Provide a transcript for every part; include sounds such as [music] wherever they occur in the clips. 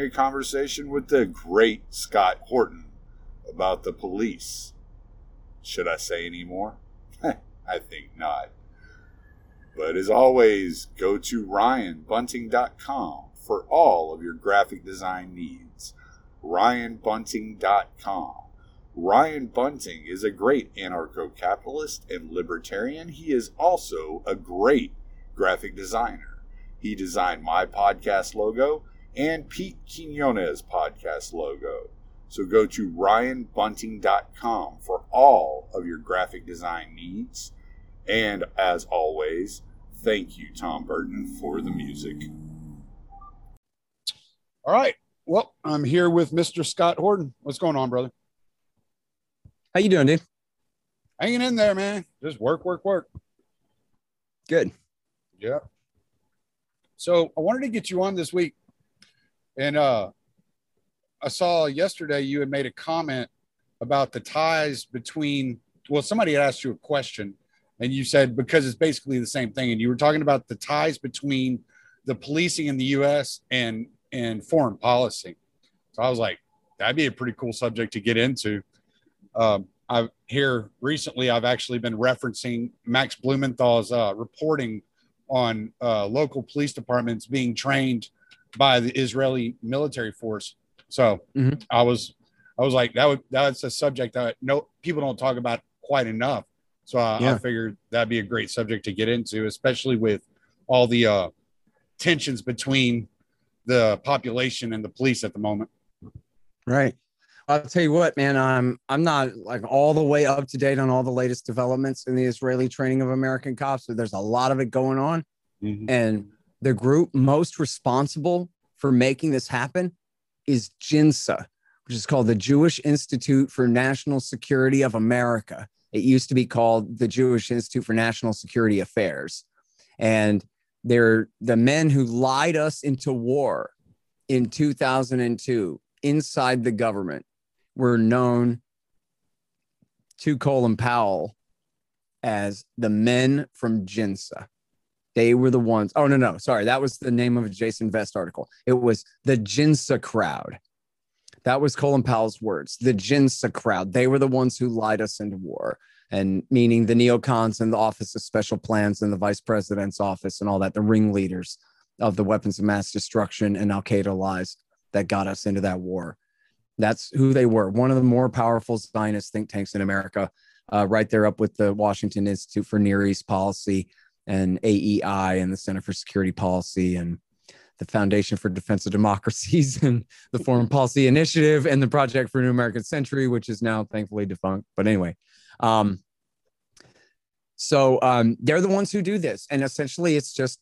having a conversation with the great Scott Horton about the police. Should I say any more? [laughs] I think not. But as always, go to ryanbunting.com for all of your graphic design needs. ryanbunting.com. Ryan Bunting is a great anarcho capitalist and libertarian. He is also a great graphic designer. He designed my podcast logo and Pete Quinones' podcast logo. So go to ryanbunting.com for all of your graphic design needs. And as always, thank you, Tom Burton, for the music. All right. Well, I'm here with Mr. Scott Horton. What's going on, brother? How you doing, dude? Hanging in there, man. Just work, work, work. Good. Yeah. So I wanted to get you on this week. And uh I saw yesterday you had made a comment about the ties between well, somebody had asked you a question and you said because it's basically the same thing. And you were talking about the ties between the policing in the US and and foreign policy. So I was like, that'd be a pretty cool subject to get into. Um, I've here recently, I've actually been referencing Max Blumenthal's uh, reporting on uh, local police departments being trained by the Israeli military force. So Mhm. I was, I was like, that would that's a subject that no people don't talk about quite enough. So I, I figured that'd be a great subject to get into, especially with all the uh, tensions between the population and the police at the moment. Right. I'll tell you what, man. I'm I'm not like all the way up to date on all the latest developments in the Israeli training of American cops, there's a lot of it going on. And the group most responsible for making this happen is JINSA, which is called the Jewish Institute for National Security of America. It used to be called the Jewish Institute for National Security Affairs. And they're the men who lied us into war in 2002 inside the government were known to Colin Powell as the men from JINSA. They were the ones. Oh, no, no. Sorry. That was the name of a Jason Vest article. It was the JINSA crowd. That was Colin Powell's words. The JINSA crowd. They were the ones who lied us into war. And meaning the neocons and the Office of Special Plans and the Vice President's office and all that, the ringleaders of the weapons of mass destruction and Al Qaeda lies that got us into that war. That's who they were. One of the more powerful Zionist think tanks in America, uh, right there up with the Washington Institute for Near East Policy and AEI and the Center for Security Policy and the Foundation for Defense of Democracies [laughs] and the Foreign [laughs] Policy Initiative and the Project for a New American Century, which is now thankfully defunct. But anyway, um, so um, they're the ones who do this, and essentially, it's just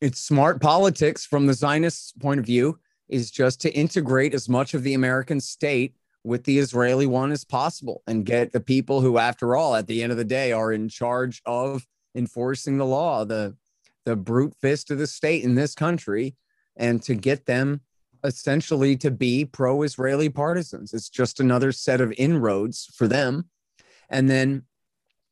it's smart politics from the Zionist point of view is just to integrate as much of the American state with the Israeli one as possible and get the people who, after all, at the end of the day, are in charge of enforcing the law, the the brute fist of the state in this country, and to get them essentially to be pro-Israeli partisans. It's just another set of inroads for them. And then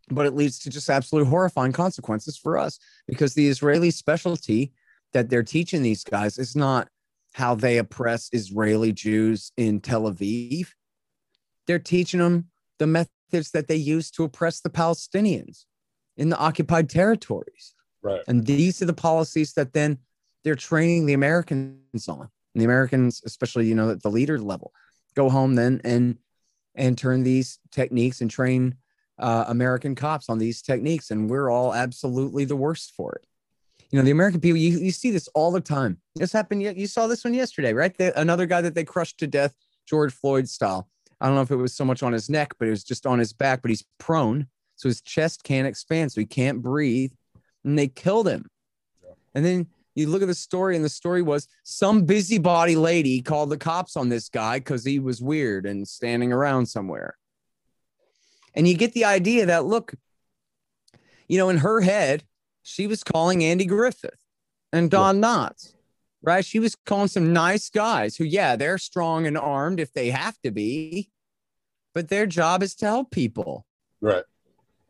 but it leads to just absolute horrifying consequences for us because the Israeli specialty that they're teaching these guys is not how they oppress Israeli Jews in Tel Aviv. They're teaching them the methods that they use to oppress the Palestinians in the occupied territories. Right. And these are the policies that then they're training the Americans on. And the Americans, especially, you know, at the leader level, go home then and and turn these techniques and train uh, American cops on these techniques. And we're all absolutely the worst for it. You know, the American people, you, you see this all the time. This happened, you, you saw this one yesterday, right? The, another guy that they crushed to death, George Floyd style. I don't know if it was so much on his neck, but it was just on his back, but he's prone. So his chest can't expand, so he can't breathe. And they killed him. And then you look at the story, and the story was some busybody lady called the cops on this guy because he was weird and standing around somewhere. And you get the idea that, look, you know, in her head, she was calling Andy Griffith and Don Knotts right? She was calling some nice guys who, yeah, they're strong and armed if they have to be, but their job is to help people. Right.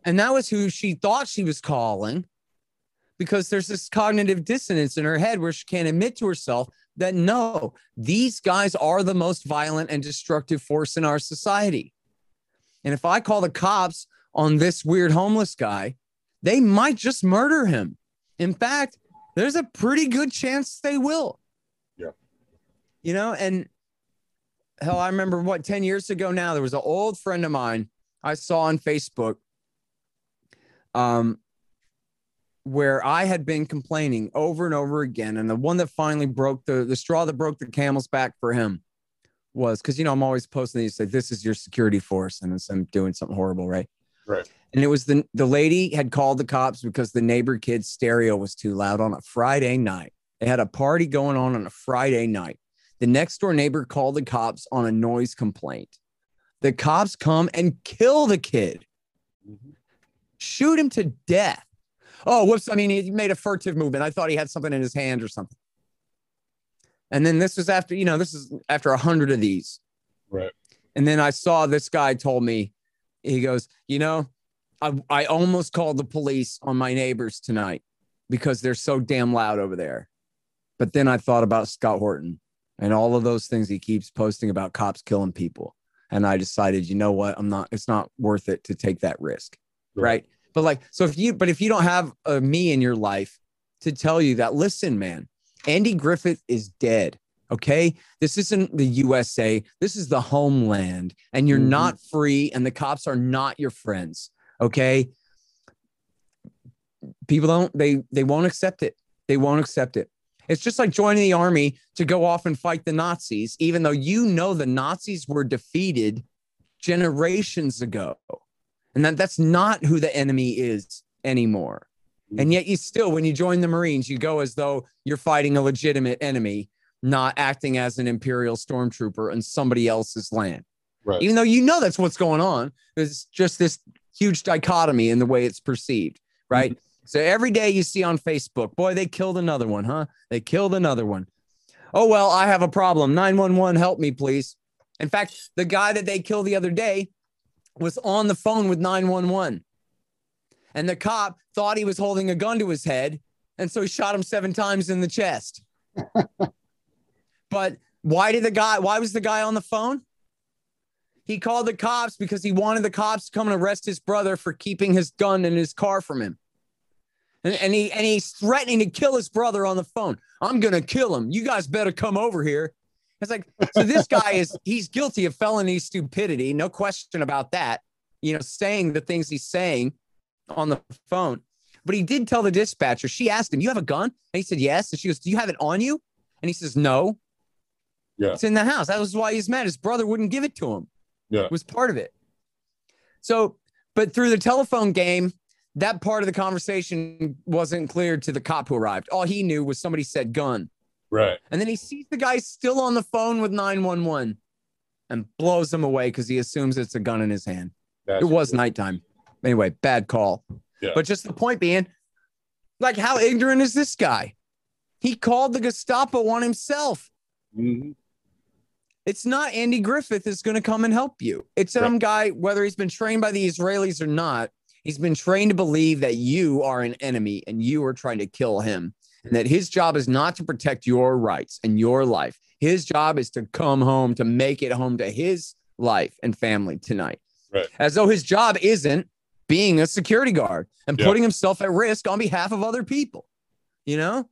And that was who she thought she was calling because there's this cognitive dissonance in her head where she can't admit to herself that no, these guys are the most violent and destructive force in our society. And if I call the cops on this weird homeless guy, they might just murder him. In fact, there's a pretty good chance they will. Yeah. You know, and hell, I remember what 10 years ago now, there was an old friend of mine I saw on Facebook. Um, where I had been complaining over and over again. And the one that finally broke the, the straw that broke the camel's back for him was because, you know, I'm always posting these, say, this is your security force. And I'm doing something horrible, right? Right. And it was the, the lady had called the cops because the neighbor kid's stereo was too loud on a Friday night. They had a party going on on a Friday night. The next door neighbor called the cops on a noise complaint. The cops come and kill the kid, mm-hmm. Shoot him to death oh, whoops. I mean, he made a furtive movement. I thought he had something in his hand or something. And then this was after, you know, this is after a hundred of these. Right. And then I saw this guy told me, he goes, you know, I, I almost called the police on my neighbors tonight because they're so damn loud over there. But then I thought about Scott Horton and all of those things he keeps posting about cops killing people. And I decided, you know what? I'm not, it's not worth it to take that risk. Right. right? But like, so if you, but if you don't have a me in your life to tell you that, listen, man, Andy Griffith is dead. Okay. This isn't the USA. This is the homeland, and you're mm-hmm. not free, and the cops are not your friends. Okay. People don't, they, they won't accept it. They won't accept it. It's just like joining the army to go off and fight the Nazis, even though you know the Nazis were defeated generations ago and that that's not who the enemy is anymore. Mm-hmm. And yet, you still, when you join the Marines, you go as though you're fighting a legitimate enemy, not acting as an Imperial stormtrooper on somebody else's land. Right. Even though you know that's what's going on, there's just this huge dichotomy in the way it's perceived, right? Mm-hmm. So every day you see on Facebook, boy, they killed another one, huh? They killed another one. Oh, well, I have a problem. 911, help me, please. In fact, the guy that they killed the other day was on the phone with 911. And the cop thought he was holding a gun to his head. And so he shot him seven times in the chest. [laughs] but why did the guy, why was the guy on the phone? He called the cops because he wanted the cops to come and arrest his brother for keeping his gun in his car from him. And, and he and he's threatening to kill his brother on the phone. I'm gonna kill him. You guys better come over here. It's like, so this guy is, he's guilty of felony stupidity. No question about that. You know, saying the things he's saying on the phone. But he did tell the dispatcher, she asked him, You have a gun? And he said, Yes. And she goes, Do you have it on you? And he says, No. Yeah. It's in the house. That was why he's mad. His brother wouldn't give it to him. Yeah. It was part of it. So, but through the telephone game, that part of the conversation wasn't clear to the cop who arrived. All he knew was somebody said gun. Right. And then he sees the guy still on the phone with 911 and blows him away because he assumes it's a gun in his hand. That's it was cool. nighttime. Anyway, bad call. Yeah. But just the point being, like, how ignorant is this guy? He called the Gestapo on himself. Mm-hmm. It's not Andy Griffith is going to come and help you. It's some right. guy, whether he's been trained by the Israelis or not, he's been trained to believe that you are an enemy and you are trying to kill him and that his job is not to protect your rights and your life. His job is to come home to make it home to his life and family tonight. Right. As though his job isn't being a security guard and yeah. putting himself at risk on behalf of other people. You know?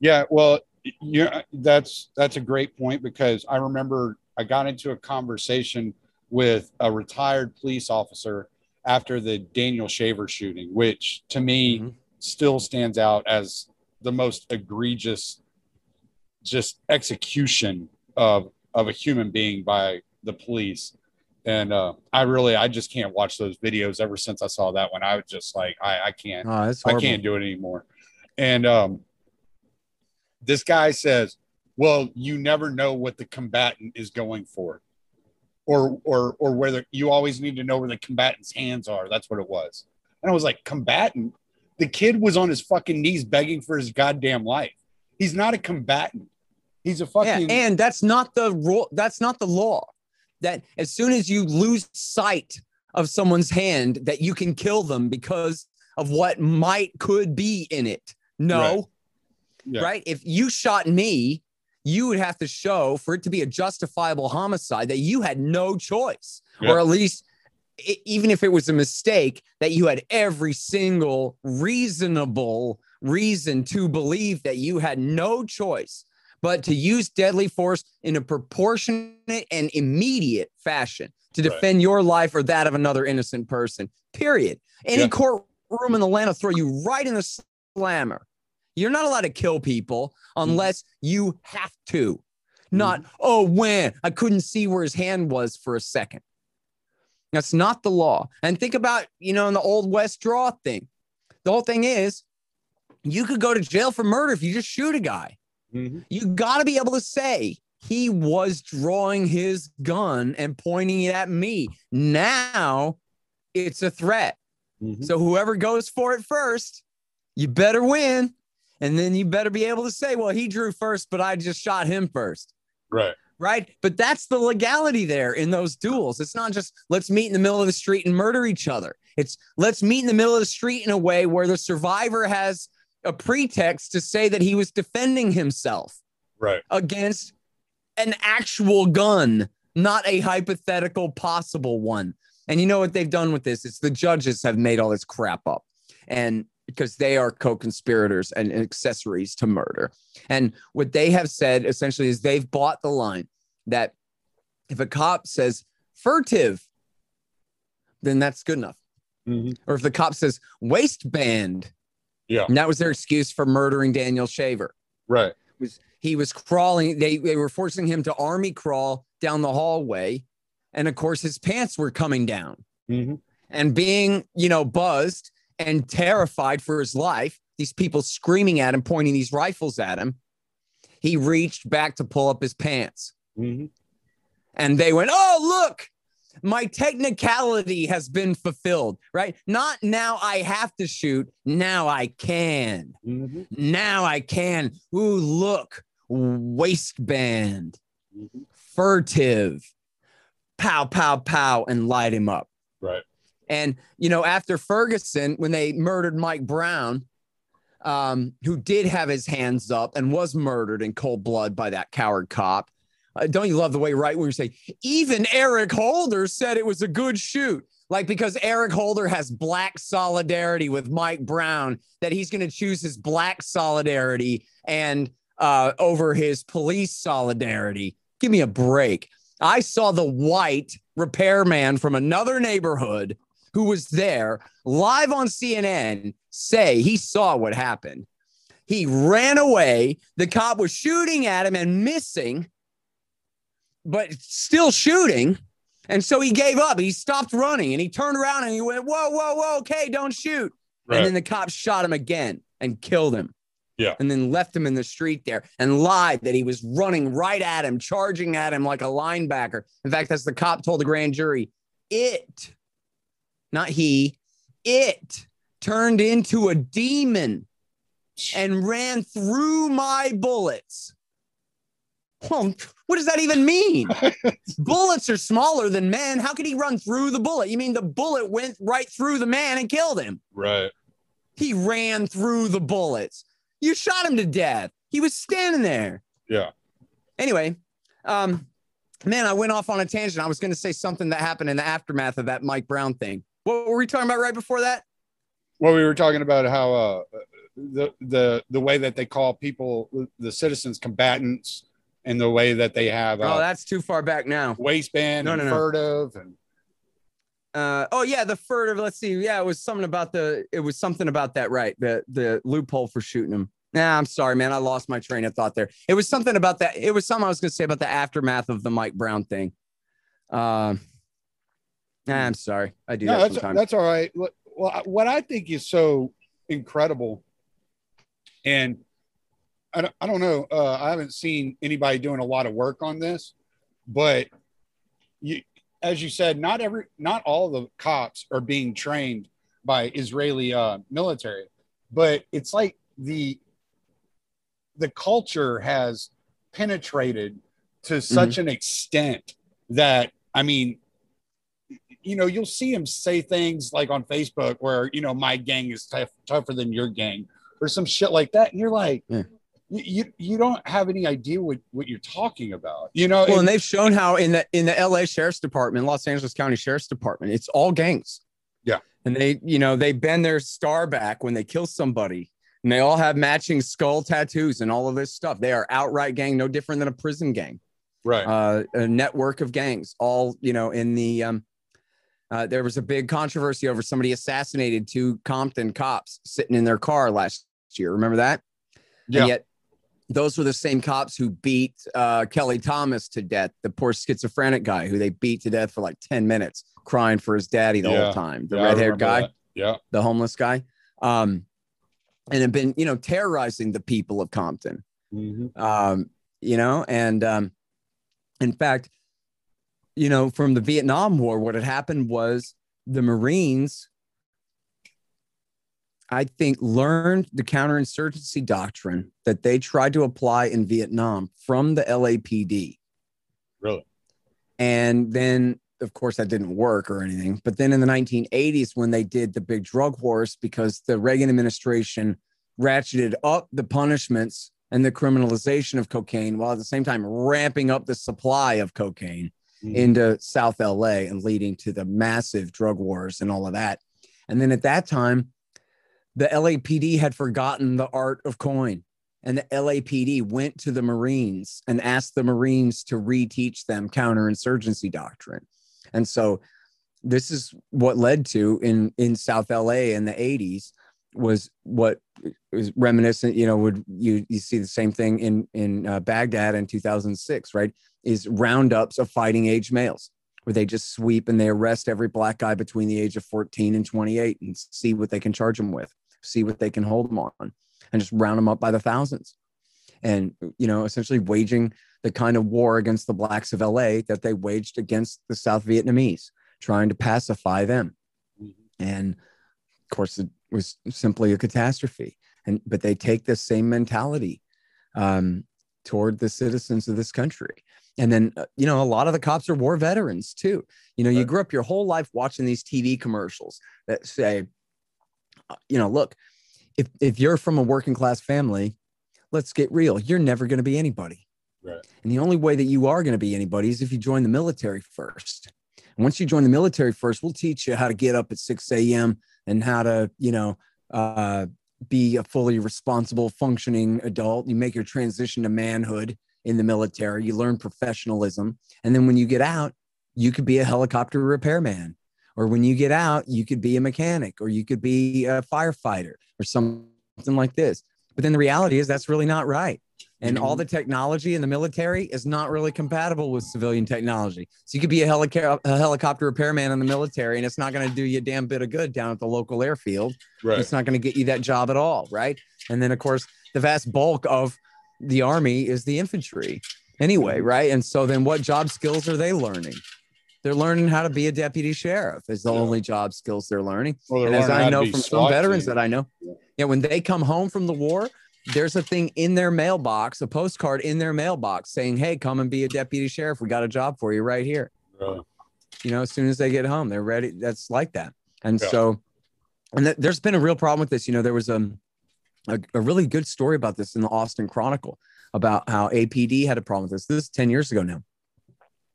Yeah, well, yeah, that's that's a great point because I remember I got into a conversation with a retired police officer after the Daniel Shaver shooting, which to me mm-hmm still stands out as the most egregious just execution of of a human being by the police and uh, I really I just can't watch those videos ever since I saw that one. I was just like I, I can't oh, I can't do it anymore. And um, this guy says, "Well, you never know what the combatant is going for, or or or whether you always need to know where the combatant's hands are." That's what it was. And I was like, "Combatant? The kid was on his fucking knees begging for his goddamn life. He's not a combatant. He's a fucking. Yeah, and that's not the rule. That's not the law. That as soon as you lose sight of someone's hand, that you can kill them because of what might could be in it. No, right. Yeah. right? If you shot me, you would have to show for it to be a justifiable homicide that you had no choice, yeah. or at least even if it was a mistake, that you had every single reasonable reason to believe that you had no choice but to use deadly force in a proportionate and immediate fashion to defend right. your life or that of another innocent person. Period. Any yeah. courtroom in the land will throw you right in the slammer. You're not allowed to kill people unless you have to. Not, mm-hmm. oh, when I couldn't see where his hand was for a second. That's not the law. And think about, you know, in the old West draw thing. The whole thing is you could go to jail for murder if you just shoot a guy. Mm-hmm. You got to be able to say he was drawing his gun and pointing it at me. Now it's a threat. Mm-hmm. So whoever goes for it first, you better win. And then you better be able to say, well, he drew first, but I just shot him first. Right. Right. But that's the legality there in those duels. It's not just let's meet in the middle of the street and murder each other. It's let's meet in the middle of the street in a way where the survivor has a pretext to say that he was defending himself right against an actual gun not a hypothetical possible one and you know what they've done with this it's the judges have made all this crap up and because they are co-conspirators and accessories to murder and what they have said essentially is they've bought the line that if a cop says furtive then that's good enough mm-hmm. or if the cop says waistband yeah. And that was their excuse for murdering Daniel Shaver. Right. Was he was crawling, they, they were forcing him to army crawl down the hallway. And of course, his pants were coming down. Mm-hmm. And being, you know, buzzed and terrified for his life, these people screaming at him, pointing these rifles at him, he reached back to pull up his pants. Mm-hmm. And they went, Oh, look, my technicality has been fulfilled, right? Not now I have to shoot, now I can. Mm-hmm. Now I can. Ooh, look, waistband, mm-hmm. furtive, pow, pow, pow, and light him up. Right. And, you know, after Ferguson, when they murdered Mike Brown, um, who did have his hands up and was murdered in cold blood by that coward cop, uh, don't you love the way right where say even Eric Holder said it was a good shoot? Like because Eric Holder has black solidarity with Mike Brown, that he's going to choose his black solidarity and uh, over his police solidarity. Give me a break. I saw the white repairman from another neighborhood who was there live on CNN say he saw what happened. He ran away. The cop was shooting at him and missing but still shooting. And so he gave up. He stopped running and he turned around and he went, Whoa, whoa, whoa, okay, don't shoot. Right. And then the cops shot him again and killed him. Yeah. And then left him in the street there and lied that he was running right at him, charging at him like a linebacker. In fact, as the cop told the grand jury, it, not he, it turned into a demon and ran through my bullets. Well, what does that even mean? [laughs] Bullets are smaller than men. How could he run through the bullet? You mean the bullet went right through the man and killed him? Right. He ran through the bullets. You shot him to death. He was standing there. Yeah. Anyway, um, man, I went off on a tangent. I was going to say something that happened in the aftermath of that Mike Brown thing. What were we talking about right before that? Well, we were talking about how uh, the the the way that they call people the citizens combatants in the way that they have. Uh, oh, that's too far back now. Waistband, no, no, no. furtive, and uh, oh yeah, the furtive. Let's see. Yeah, it was something about the. It was something about that, right? The the loophole for shooting him. Nah, I'm sorry, man. I lost my train of thought there. It was something about that. It was something I was going to say about the aftermath of the Mike Brown thing. Um, nah, I'm sorry. I do no, that that's, sometimes. That's all right. Well, what I think is so incredible, and I don't, I don't know. Uh, I haven't seen anybody doing a lot of work on this, but you, as you said, not every, not all the cops are being trained by Israeli uh, military, but it's like the the culture has penetrated to such mm-hmm. an extent that I mean, you know, you'll see him say things like on Facebook where you know my gang is tough, tougher than your gang or some shit like that, and you're like. Yeah. You, you don't have any idea what, what you're talking about, you know. Well, and, and they've shown how in the in the LA Sheriff's Department, Los Angeles County Sheriff's Department, it's all gangs. Yeah, and they you know they bend their star back when they kill somebody and they all have matching skull tattoos and all of this stuff. They are outright gang, no different than a prison gang. Right. Uh, a network of gangs, all you know. In the um, uh, there was a big controversy over somebody assassinated two Compton cops sitting in their car last year. Remember that? Yeah. And yet, those were the same cops who beat uh, Kelly Thomas to death, the poor schizophrenic guy who they beat to death for like 10 minutes, crying for his daddy the yeah. whole time. The yeah, red haired guy. That. Yeah. The homeless guy. Um, and have been, you know, terrorizing the people of Compton. Mm-hmm. Um, you know, and um, in fact, you know, from the Vietnam War, what had happened was the Marines, I think, learned the counterinsurgency doctrine that they tried to apply in Vietnam from the LAPD. Really? And then of course, that didn't work or anything. But then in the 1980s, when they did the big drug wars, because the Reagan administration ratcheted up the punishments and the criminalization of cocaine while at the same time ramping up the supply of cocaine mm-hmm. into South LA and leading to the massive drug wars and all of that. And then at that time, the LAPD had forgotten the art of COIN. And the LAPD went to the Marines and asked the Marines to reteach them counterinsurgency doctrine. And so this is what led to in in South LA in the 80s was what was reminiscent you know would you you see the same thing in in uh, Baghdad in 2006 right? Is roundups of fighting age males where they just sweep and they arrest every black guy between the age of 14 and 28 and see what they can charge them with see what they can hold them on and just round them up by the thousands and you know essentially waging the kind of war against the blacks of LA that they waged against the South Vietnamese, trying to pacify them. Mm-hmm. And of course, it was simply a catastrophe. And but they take the same mentality um, toward the citizens of this country. And then, uh, you know, a lot of the cops are war veterans too. You know, you grew up your whole life watching these TV commercials that say, uh, you know, look, if, if you're from a working class family, let's get real. You're never going to be anybody. Right. And the only way that you are going to be anybody is if you join the military first. And once you join the military first, we'll teach you how to get up at 6 a.m. and how to, you know, uh, be a fully responsible, functioning adult. You make your transition to manhood in the military. You learn professionalism. And then when you get out, you could be a helicopter repairman. Or when you get out, you could be a mechanic or you could be a firefighter or something like this. But then the reality is that's really not right and all the technology in the military is not really compatible with civilian technology. So you could be a, helica- a helicopter repairman in the military, and it's not going to do you a damn bit of good down at the local airfield. Right. It's not going to get you that job at all, right? And then, of course, the vast bulk of the army is the infantry, anyway, mm-hmm. right? And so then, what job skills are they learning? They're learning how to be a deputy sheriff. Is the yeah. only job skills they're learning. Well, they're and as I know from some veterans team. that I know, yeah. yeah, when they come home from the war, there's a thing in their mailbox, a postcard in their mailbox saying, Hey, come and be a deputy sheriff. We got a job for you right here. You know, as soon as they get home, they're ready. That's like that. And yeah. so, and th- there's been a real problem with this. You know, there was um, a, a really good story about this in the Austin Chronicle about how APD had a problem with this. This is 10 years ago now.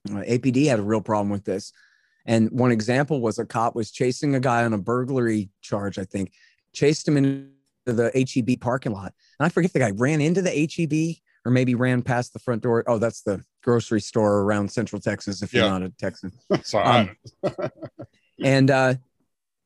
Uh, APD had a real problem with this. And one example was a cop was chasing a guy on a burglary charge, I think, chased him into the HEB parking lot and I forget the guy ran into the HEB or maybe ran past the front door. Oh, that's the grocery store around Central Texas. If you're not a Texan, [laughs] sorry. Um, and uh,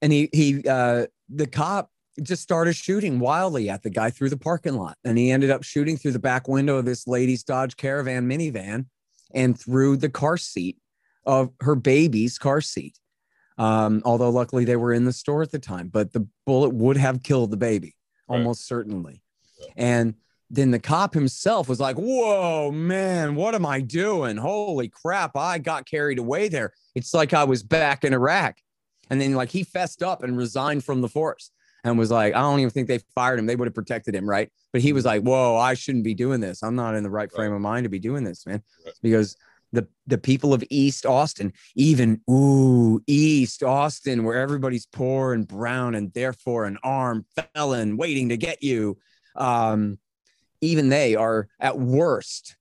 and he he uh, the cop just started shooting wildly at the guy through the parking lot, and he ended up shooting through the back window of this lady's Dodge Caravan minivan and through the car seat of her baby's car seat. Um, although luckily they were in the store at the time, but the bullet would have killed the baby almost right. certainly. And then the cop himself was like, Whoa, man, what am I doing? Holy crap, I got carried away there. It's like I was back in Iraq. And then, like, he fessed up and resigned from the force. And was like, I don't even think they fired him. They would have protected him, right? But he was like, Whoa, I shouldn't be doing this. I'm not in the right frame right. of mind to be doing this, man. Right. Because the the people of East Austin, even ooh, East Austin, where everybody's poor and brown and therefore an armed felon waiting to get you. Um, even they are at worst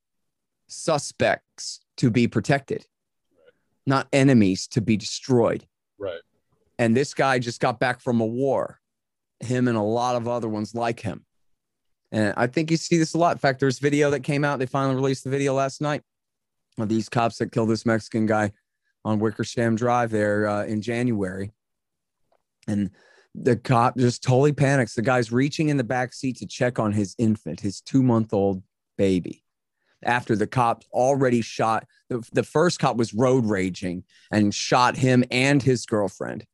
suspects to be protected, right. not enemies to be destroyed. Right. And this guy just got back from a war, him and a lot of other ones like him. And I think you see this a lot. In fact, there's video that came out. They finally released the video last night of these cops that killed this Mexican guy on Wickersham Drive there uh, in January. And the cop just totally panics. The guy's reaching in the back seat to check on his infant, his two month old baby. After the cop already shot the, the first cop was road raging and shot him and his girlfriend.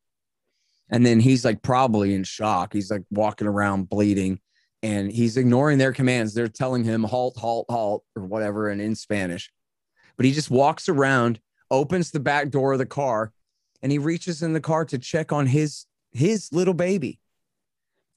And then he's like probably in shock. He's like walking around bleeding and he's ignoring their commands. They're telling him halt, halt, halt, or whatever, and in Spanish. But he just walks around, opens the back door of the car, and he reaches in the car to check on his his little baby.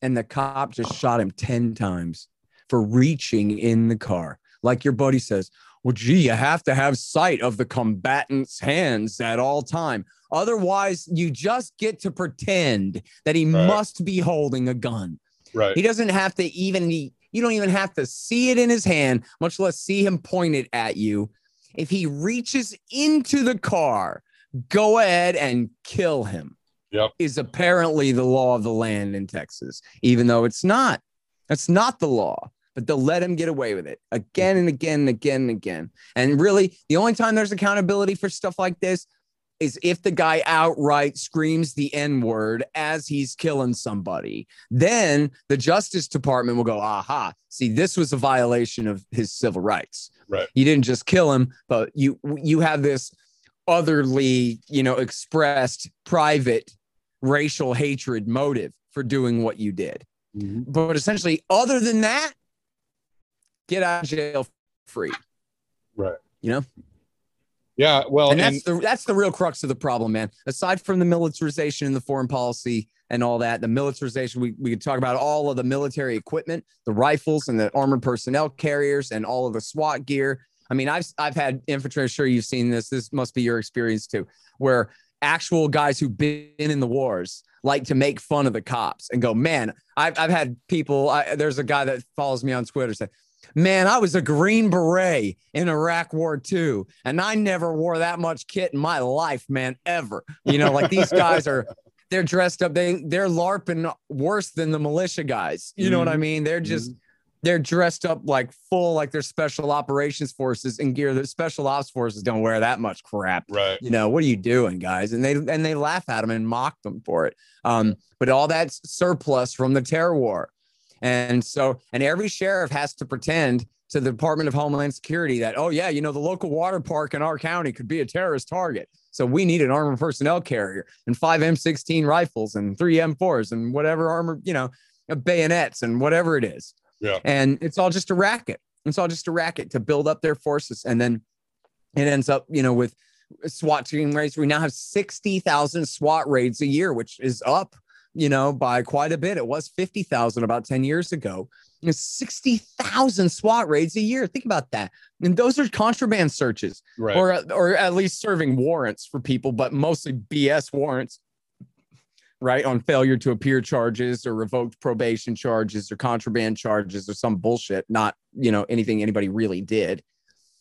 And the cop just shot him 10 times for reaching in the car. Like your buddy says, well, gee, you have to have sight of the combatant's hands at all time. Otherwise, you just get to pretend that he right. must be holding a gun. Right. He doesn't have to even you don't even have to see it in his hand, much less see him point it at you. If he reaches into the car, go ahead and kill him. Yep. Is apparently the law of the land in Texas, even though it's not. That's not the law, but they'll let him get away with it again and again and again and again. And really, the only time there's accountability for stuff like this is if the guy outright screams the N word as he's killing somebody. Then the Justice Department will go, aha, see, this was a violation of his civil rights. Right. You didn't just kill him, but you you have this otherly, you know, expressed private racial hatred motive for doing what you did. Mm-hmm. But essentially, other than that, get out of jail free. Right. You know? Yeah, well, and that's and, the that's the real crux of the problem, man. Aside from the militarization and the foreign policy and all that, the militarization, we, we could talk about all of the military equipment, the rifles and the armored personnel carriers and all of the SWAT gear. I mean, I've I've had infantry. I'm sure you've seen this. This must be your experience too, where actual guys who've been in the wars like to make fun of the cops and go, man, I've, I've had people. I, there's a guy that follows me on Twitter said, Man, I was a Green Beret in Iraq War II, and I never wore that much kit in my life, man, ever. You know, like these guys are, [laughs] they're dressed up, they they're LARPing worse than the militia guys. You mm-hmm. know what I mm-hmm. mean? They're just mm-hmm. they're dressed up like full, like they're special operations forces in gear. The special ops forces don't wear that much crap. Right. You know, what are you doing, guys? And they and they laugh at them and mock them for it. Um, but all that surplus from the terror war. And so, and every sheriff has to pretend to the Department of Homeland Security that, oh, yeah, you know, the local water park in our county could be a terrorist target. So we need an armored personnel carrier and five M16 rifles and three M4s and whatever armor, you know, uh, bayonets and whatever it is. Yeah. And it's all just a racket. It's all just a racket to build up their forces. And then it ends up, you know, with SWAT team raids. We now have 60,000 SWAT raids a year, which is up you know, by quite a bit. It was 50,000 about 10 years ago. It's 60,000 SWAT raids a year. Think about that. And those are contraband searches right. or, or at least serving warrants for people, but mostly BS warrants, right? On failure to appear charges or revoked probation charges or contraband charges or some bullshit, not, you know, anything anybody really did.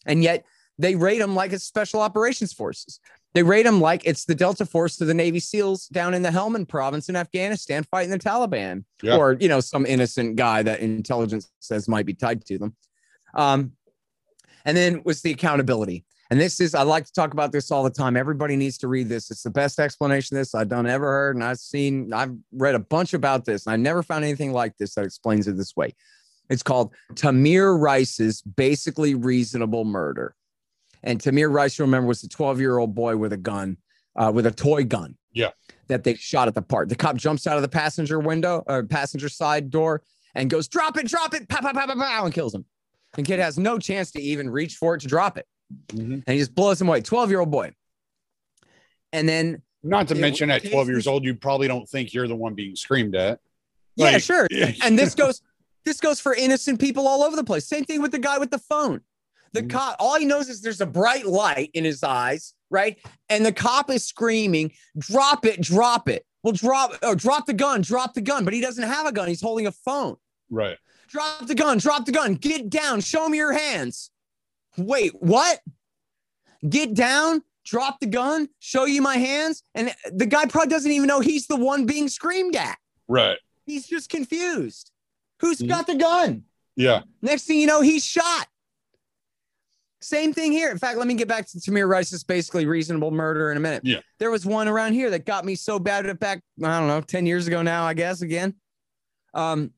And yet they rate them like it's special operations forces. They rate them like it's the Delta Force to the Navy SEALs down in the Helmand province in Afghanistan fighting the Taliban, yeah. or you know some innocent guy that intelligence says might be tied to them. Um, and then was the accountability. And this is I like to talk about this all the time. Everybody needs to read this. It's the best explanation of this I've done ever heard, and I've seen. I've read a bunch about this, and I never found anything like this that explains it this way. It's called Tamir Rice's basically reasonable murder. And Tamir Rice, you remember, was a 12 year old boy with a gun, uh, with a toy gun. Yeah. That they shot at the park. The cop jumps out of the passenger window or passenger side door and goes, drop it, drop it, pow, pow, pow, pow, pow, and kills him. And kid has no chance to even reach for it to drop it. Mm-hmm. And he just blows him away. 12 year old boy. And then, not to mention at 12 years old, you probably don't think you're the one being screamed at. Yeah, sure. And this [laughs] goes this goes for innocent people all over the place. Same thing with the guy with the phone. The Mhm. cop, all he knows is there's a bright light in his eyes, right? And the cop is screaming, "Drop it, drop it." Well, drop or drop the gun, drop the gun, but he doesn't have a gun. He's holding a phone. Right. Drop the gun, drop the gun. Get down. Show me your hands. Wait, what? Get down, drop the gun, show you my hands. And the guy probably doesn't even know he's the one being screamed at. Right. He's just confused. Who's Mhm. got the gun? Yeah. Next thing you know, he's shot. Same thing here. In fact, let me get back to Tamir Rice's basically reasonable murder in a minute. Yeah. There was one around here that got me so bad at back, I don't know, 10 years ago now, I guess, again. Um,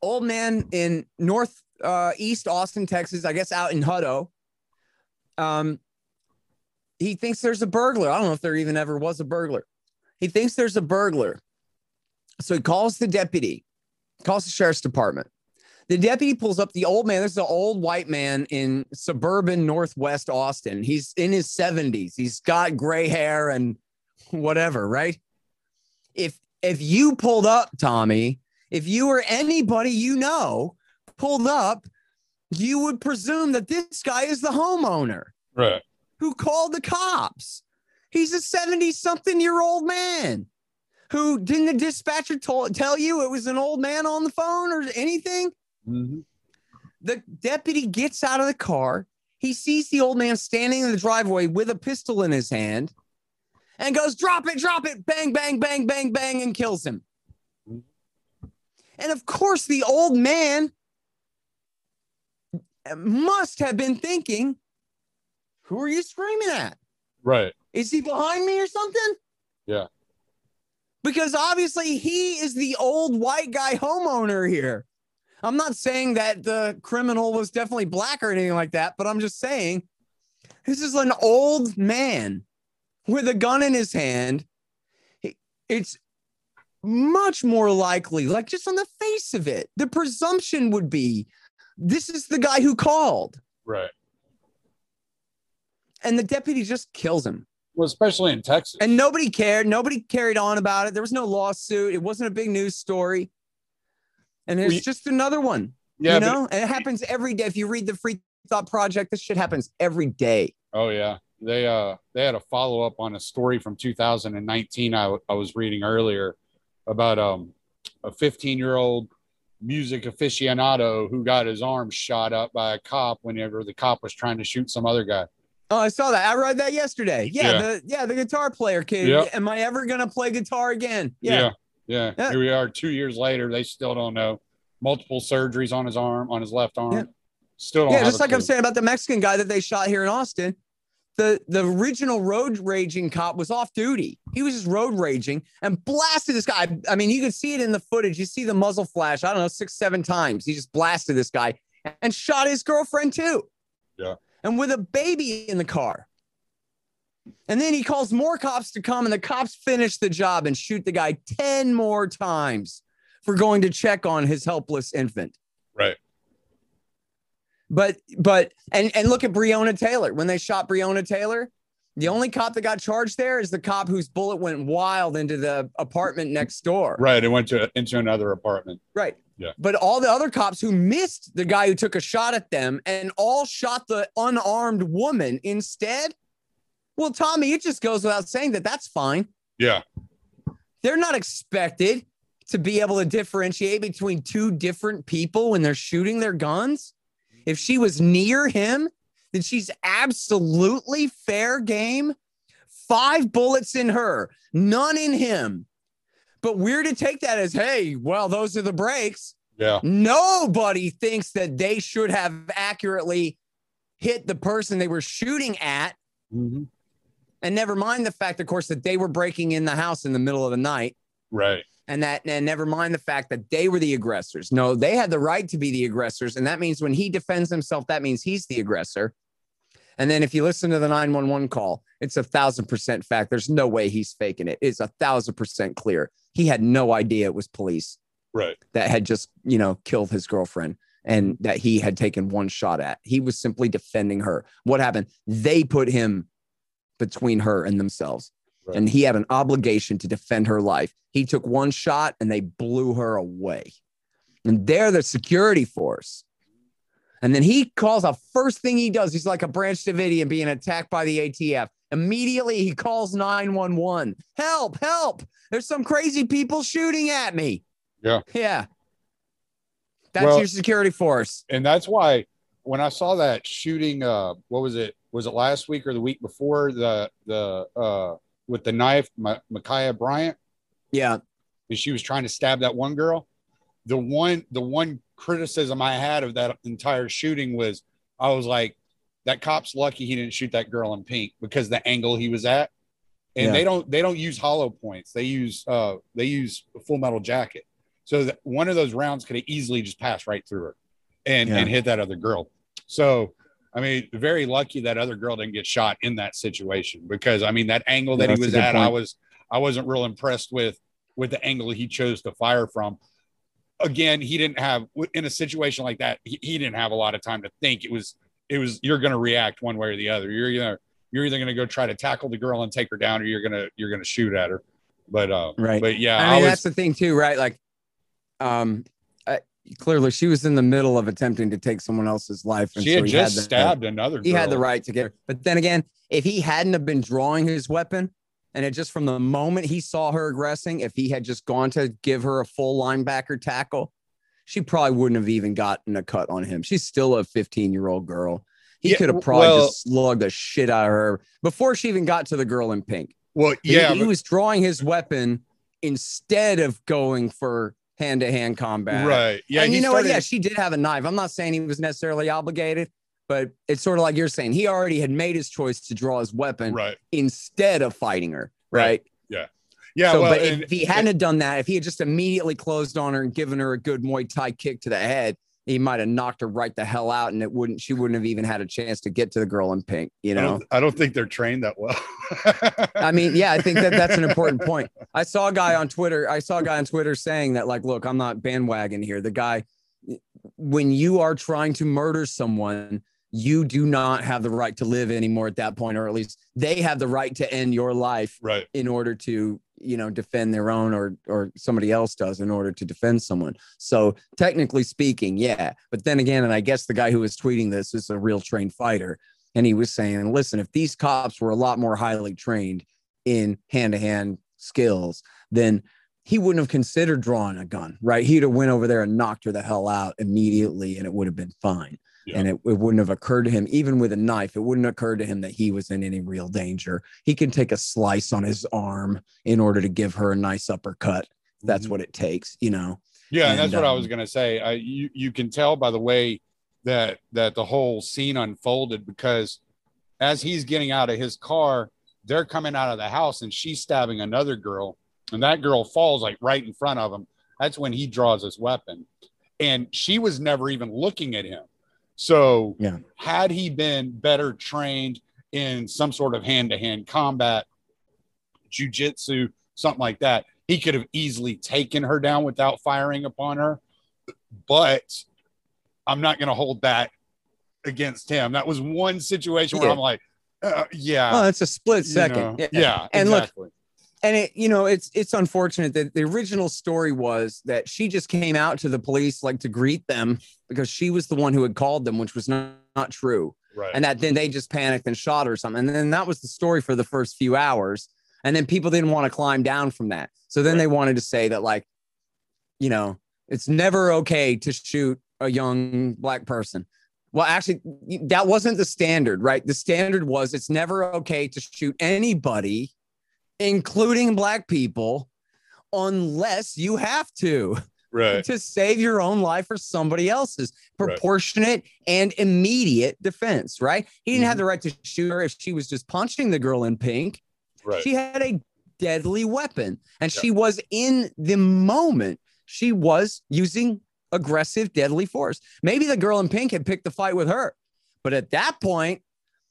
old man in north uh, east Austin, Texas, I guess out in Hutto. Um, he thinks there's a burglar. I don't know if there even ever was a burglar. He thinks there's a burglar. So he calls the deputy, calls the sheriff's department. The deputy pulls up the old man. This is an old white man in suburban Northwest Austin. He's in his 70s. He's got gray hair and whatever, right? If if you pulled up, Tommy, if you or anybody you know pulled up, you would presume that this guy is the homeowner Right. who called the cops. He's a 70 something year old man who didn't the dispatcher told, tell you it was an old man on the phone or anything? Mhm. The deputy gets out of the car. He sees the old man standing in the driveway with a pistol in his hand and goes, Drop it, drop it, bang, bang, bang, bang, bang, and kills him. And of course, the old man must have been thinking, Who are you screaming at? Right. Is he behind me or something? Yeah. Because obviously he is the old white guy homeowner here. I'm not saying that the criminal was definitely black or anything like that, but I'm just saying this is an old man with a gun in his hand. It's much more likely, like just on the face of it, the presumption would be this is the guy who called. Right. And the deputy just kills him. Well, especially in Texas. And nobody cared. Nobody carried on about it. There was no lawsuit. It wasn't a big news story. And it's We- just another one, yeah. you know, and it happens every day. If you read the Free Thought Project, this shit happens every day. oh yeah. They uh they had a follow up on a story from 2019 I, w- I was reading earlier about um a 15 year old music aficionado who got his arm shot up by a cop whenever the cop was trying to shoot some other guy. Oh, I saw that. I read that yesterday. Yeah, Yeah. the yeah, the guitar player kid. Yep. Am I ever gonna play guitar again? Yeah. Yeah. Yeah. Yeah. Here we are two years later. They still don't know. Multiple surgeries on his arm, on his left arm. Yeah. Still Yeah, just like I'm saying about the Mexican guy that they shot here in Austin. The the original road raging cop was off duty. He was just road raging and blasted this guy. I mean, you can see it in the footage. You see the muzzle flash, I don't know, six, seven times. He just blasted this guy and shot his girlfriend too. Yeah. And with a baby in the car. And then he calls more cops to come, and the cops finish the job and shoot the guy 10 more times for going to check on his helpless infant. Right. But but and and look at Breonna Taylor. When they shot Breonna Taylor, the only cop that got charged there is the cop whose bullet went wild into the apartment next door. Right. It went to into another apartment. Right. Yeah. But all the other cops who missed the guy who took a shot at them and all shot the unarmed woman instead. Well, Tommy, it just goes without saying that that's fine. Yeah. They're not expected to be able to differentiate between two different people when they're shooting their guns. If she was near him, then she's absolutely fair game. Five bullets in her, none in him. But we're to take that as, hey, well, those are the breaks. Yeah. Nobody thinks that they should have accurately hit the person they were shooting at. Mhm. And never mind the fact, of course, that they were breaking in the house in the middle of the night. Right. And that, and never mind the fact that they were the aggressors. No, they had the right to be the aggressors. And that means when he defends himself, that means he's the aggressor. And then if you listen to the 911 call, it's a thousand percent fact. There's no way he's faking it. It's a thousand percent clear. He had no idea it was police Right. that had just, you know, killed his girlfriend and that he had taken one shot at. He was simply defending her. What happened? They put him between her and themselves. right. and he had an obligation to defend her life. He took one shot and they blew her away. And they're the security force. And then he calls the first thing he does. He's like a Branch Davidian being attacked by the ATF. Immediately he calls 911. Help, help. There's some crazy people shooting at me. Yeah. Yeah. That's well, your security force. And that's why when I saw that shooting, uh, what was it? Was it last week or the week before the the uh with the knife, M- Ma'Khia Bryant? Yeah. And she was trying to stab that one girl. The one the one criticism I had of that entire shooting was I was like, that cop's lucky he didn't shoot that girl in pink because the angle he was at. And yeah. they don't they don't use hollow points. They use uh they use a full metal jacket. So that one of those rounds could have easily just passed right through her and, yeah. and hit that other girl. So I mean, very lucky that other girl didn't get shot in that situation because I mean that angle that yeah, he was at, point. I was I wasn't real impressed with with the angle he chose to fire from again, he didn't have in a situation like that. He, he didn't have a lot of time to think. It was it was you're going to react one way or the other. You're either you're either going to go try to tackle the girl and take her down, or you're gonna you're gonna shoot at her. But uh, right. But yeah, I mean I was, that's the thing too, right? Like, um, clearly she was in the middle of attempting to take someone else's life. And she had so just had the, uh, stabbed another. He had the right to get her. But then again, if he hadn't have been drawing his weapon, and it just from the moment he saw her aggressing, if he had just gone to give her a full linebacker tackle, she probably wouldn't have even gotten a cut on him. She's still a 15 year old girl. He yeah, could have probably well, just slugged the shit out of her before she even got to the girl in pink. Well, yeah, he, he was drawing his weapon instead of going for hand to hand combat. Right. Yeah. And you know started... what? Yeah, she did have a knife. I'm not saying he was necessarily obligated, but it's sort of like you're saying he already had made his choice to draw his weapon right. instead of fighting her. Right. right. Yeah. Yeah. So, well, but and, if he hadn't and, done that, if he had just immediately closed on her and given her a good Muay Thai kick to the head, he might have knocked her right the hell out, and it wouldn't. She wouldn't have even had a chance to get to the girl in pink. You know. I don't, I don't think they're trained that well. I mean, yeah, I think that that's an important [laughs] point. I saw a guy on Twitter. I saw a guy on Twitter saying that, like, look, I'm not bandwagon here. The guy, when you are trying to murder someone, you do not have the right to live anymore at that point, or at least they have the right to end your life, right, in order to you know defend their own or or somebody else does in order to defend someone. So technically speaking yeah. But then again and i guess the guy who was tweeting this is a real trained fighter and he was saying listen if these cops were a lot more highly trained in hand-to-hand skills then he wouldn't have considered drawing a gun right? He'd have went over there and knocked her the hell out immediately and it would have been fine yeah. And it, it wouldn't have occurred to him, even with a knife, it wouldn't occur to him that he was in any real danger. He can take a slice on his arm in order to give her a nice uppercut. That's mm-hmm. what it takes, you know. Yeah, and, that's um, what I was um, gonna say. I, you you can tell by the way that that the whole scene unfolded because as he's getting out of his car, they're coming out of the house and she's stabbing another girl, and that girl falls like right in front of him. That's when he draws his weapon, and she was never even looking at him. So, yeah. had he been better trained in some sort of hand to hand combat, jujitsu, something like that, he could have easily taken her down without firing upon her. But I'm not going to hold that against him. That was one situation where I'm like, uh, yeah. Oh, it's a split second. You know, yeah. yeah. And exactly. look, and it you know it's it's unfortunate that the original story was that she just came out to the police like to greet them because she was the one who had called them which was not, not true right. and that then they just panicked and shot her or something and then that was the story for the first few hours and then people didn't want to climb down from that so then right. they wanted to say that like you know it's never okay to shoot a young black person well, actually, that wasn't the standard, right? The standard was it's never okay to shoot anybody including black people, unless you have to. Right. To save your own life or somebody else's proportionate right. and immediate defense, right? He didn't mm-hmm. have the right to shoot her if she was just punching the girl in pink. Right. She had a deadly weapon and yeah. she was in the moment, she was using aggressive, deadly force. Maybe the girl in pink had picked the fight with her, but at that point,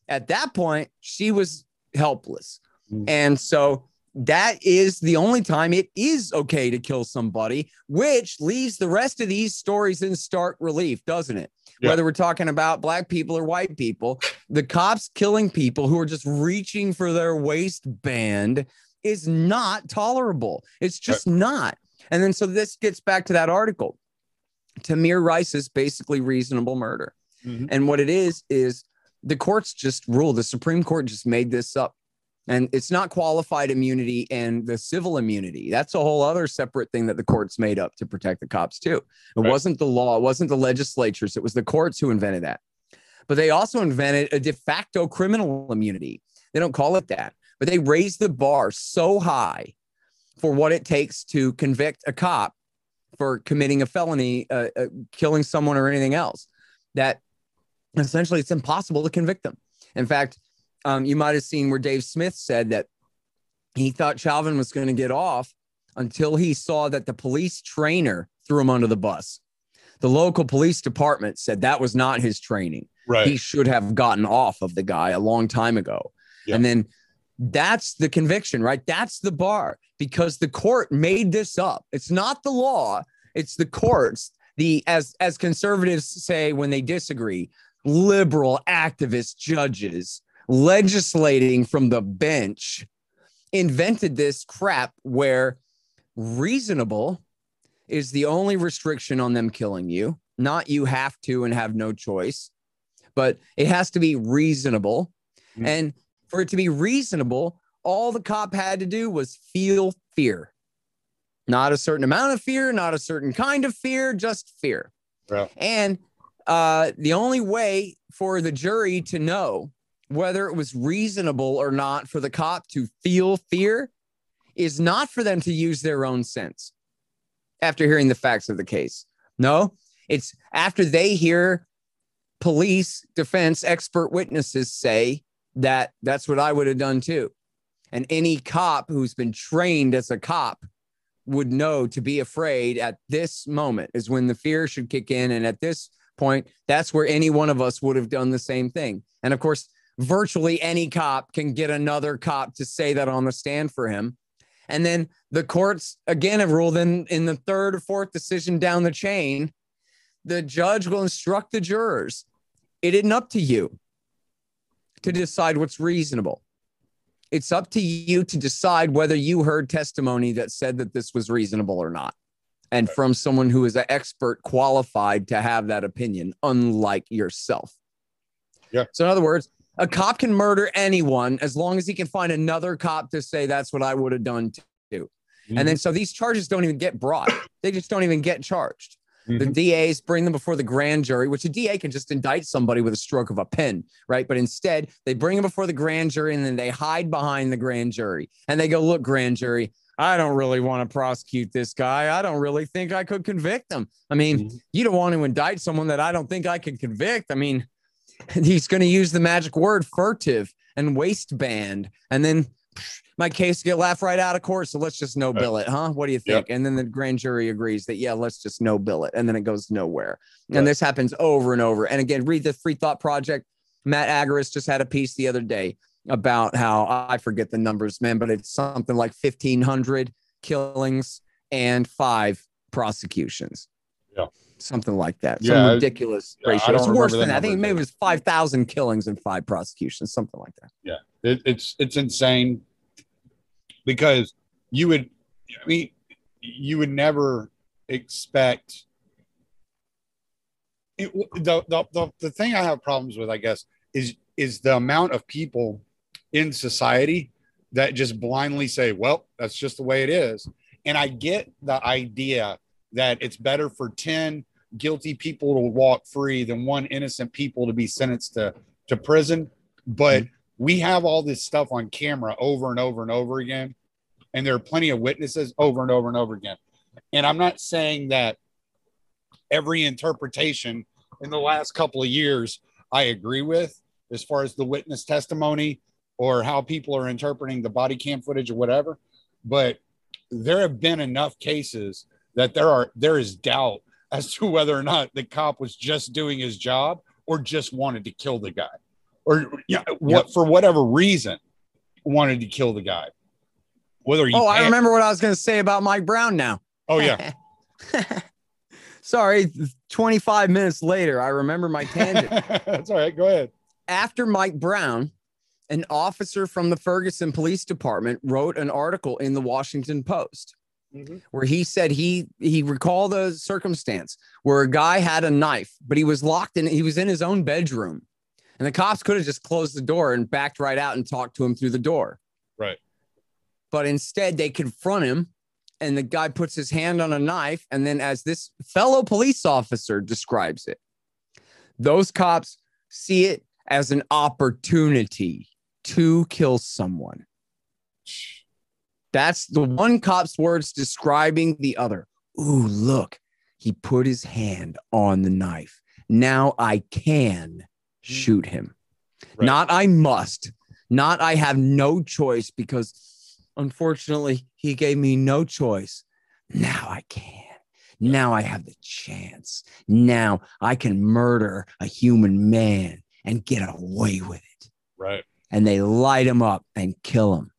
at that point, she was helpless. Mm. And so that is the only time it is okay to kill somebody, which leaves the rest of these stories in stark relief, doesn't it? Yeah. Whether we're talking about black people or white people, the cops killing people who are just reaching for their waistband is not tolerable. It's just right. not. And then so this gets back to that article. Tamir Rice is basically reasonable murder. Mm-hmm. And what it is, is the courts just ruled, the Supreme Court just made this up. And it's not qualified immunity and the civil immunity. That's a whole other separate thing that the courts made up to protect the cops, too. It right. wasn't the law, it wasn't the legislatures, it was the courts who invented that. But they also invented a de facto criminal immunity. They don't call it that, but they raised the bar so high for what it takes to convict a cop for committing a felony, uh, uh, killing someone, or anything else that essentially it's impossible to convict them. In fact, um, you might have seen where Dave Smith said that he thought Chauvin was going to get off until he saw that the police trainer threw him under the bus. The local police department said that was not his training. Right. He should have gotten off of the guy a long time ago. And then that's the conviction, right? That's the bar because the court made this up. It's not the law, it's the courts. The as as conservatives say when they disagree, liberal activist judges legislating from the bench invented this crap where reasonable is the only restriction on them killing you, not you have to and have no choice, but it has to be reasonable. Mm-hmm. And for it to be reasonable, all the cop had to do was feel fear. Not a certain amount of fear, not a certain kind of fear, just fear. Yeah. And uh, the only way for the jury to know whether it was reasonable or not for the cop to feel fear is not for them to use their own sense after hearing the facts of the case. No, it's after they hear police, defense, expert witnesses say that that's what I would have done too. And any cop who's been trained as a cop would know to be afraid at this moment is when the fear should kick in. And at this point, that's where any one of us would have done the same thing. And of course, virtually any cop can get another cop to say that on the stand for him. And then the courts again have ruled in, in the third or fourth decision down the chain, the judge will instruct the jurors. It isn't up to you to decide what's reasonable. It's up to you to decide whether you heard testimony that said that this was reasonable or not. And from someone who is an expert qualified to have that opinion, unlike yourself. Yeah. So, in other words, a cop can murder anyone as long as he can find another cop to say that's what I would have done too. Mm-hmm. And then so these charges don't even get brought, they just don't even get charged. Mm-hmm. The DAs bring them before the grand jury, which a DA can just indict somebody with a stroke of a pen, right? But instead, they bring them before the grand jury and then they hide behind the grand jury and they go, Look, grand jury, I don't really want to prosecute this guy. I don't really think I could convict him. I mean, mm-hmm. you don't want to indict someone that I don't think I can convict. I mean, [laughs] he's going to use the magic word furtive and waistband and then my case get laughed right out of court. So let's just no bill it, huh? What do you think? Yep. And then the grand jury agrees that, yeah, let's just no bill it. And then it goes nowhere. Right. And this happens over and over. And again, read the Free Thought Project. Matt Agorist just had a piece the other day about how I forget the numbers, man, but it's something like 1,500 killings and five prosecutions. Yeah. Something like that. Some ridiculous yeah, ratio. It's worse than that. I think maybe it was 5,000 killings and five prosecutions, something like that. Yeah. It, it's, it's insane because you would, I mean, you would never expect it, the, the, the, the thing I have problems with, I guess, is is the amount of people in society that just blindly say, well, that's just the way it is. And I get the idea that it's better for 10 guilty people to walk free than one innocent people to be sentenced to, to prison. But mm-hmm we have all this stuff on camera over and over and over again. And there are plenty of witnesses over and over and over again. And I'm not saying that every interpretation in the last couple of years I agree with as far as the witness testimony or how people are interpreting the body cam footage or whatever. But there have been enough cases that there are there is doubt as to whether or not the cop was just doing his job or just wanted to kill the guy or yeah, what for whatever reason wanted to kill the guy. Whether oh, I remember what I was going to say about Mike Brown now. Oh yeah. [laughs] Sorry, 25 minutes later, I remember my tangent. [laughs] That's all right. Go ahead. After Mike Brown, an officer from the Ferguson Police Department wrote an article in the Washington Post mm-hmm. where he said he he recalled a circumstance where a guy had a knife, but he was locked in he was in his own bedroom. And the cops could have just closed the door and backed right out and talked to him through the door. Right. But instead they confront him and the guy puts his hand on a knife and then as this fellow police officer describes it, those cops see it as an opportunity to kill someone. That's the one cop's words describing the other. Ooh, look, he put his hand on the knife. Now I can shoot him. Right. Not I must, not I have no choice because unfortunately he gave me no choice. Now I can. Now I have the chance. Now I can murder a human man and get away with it. Right. And they light him up and kill him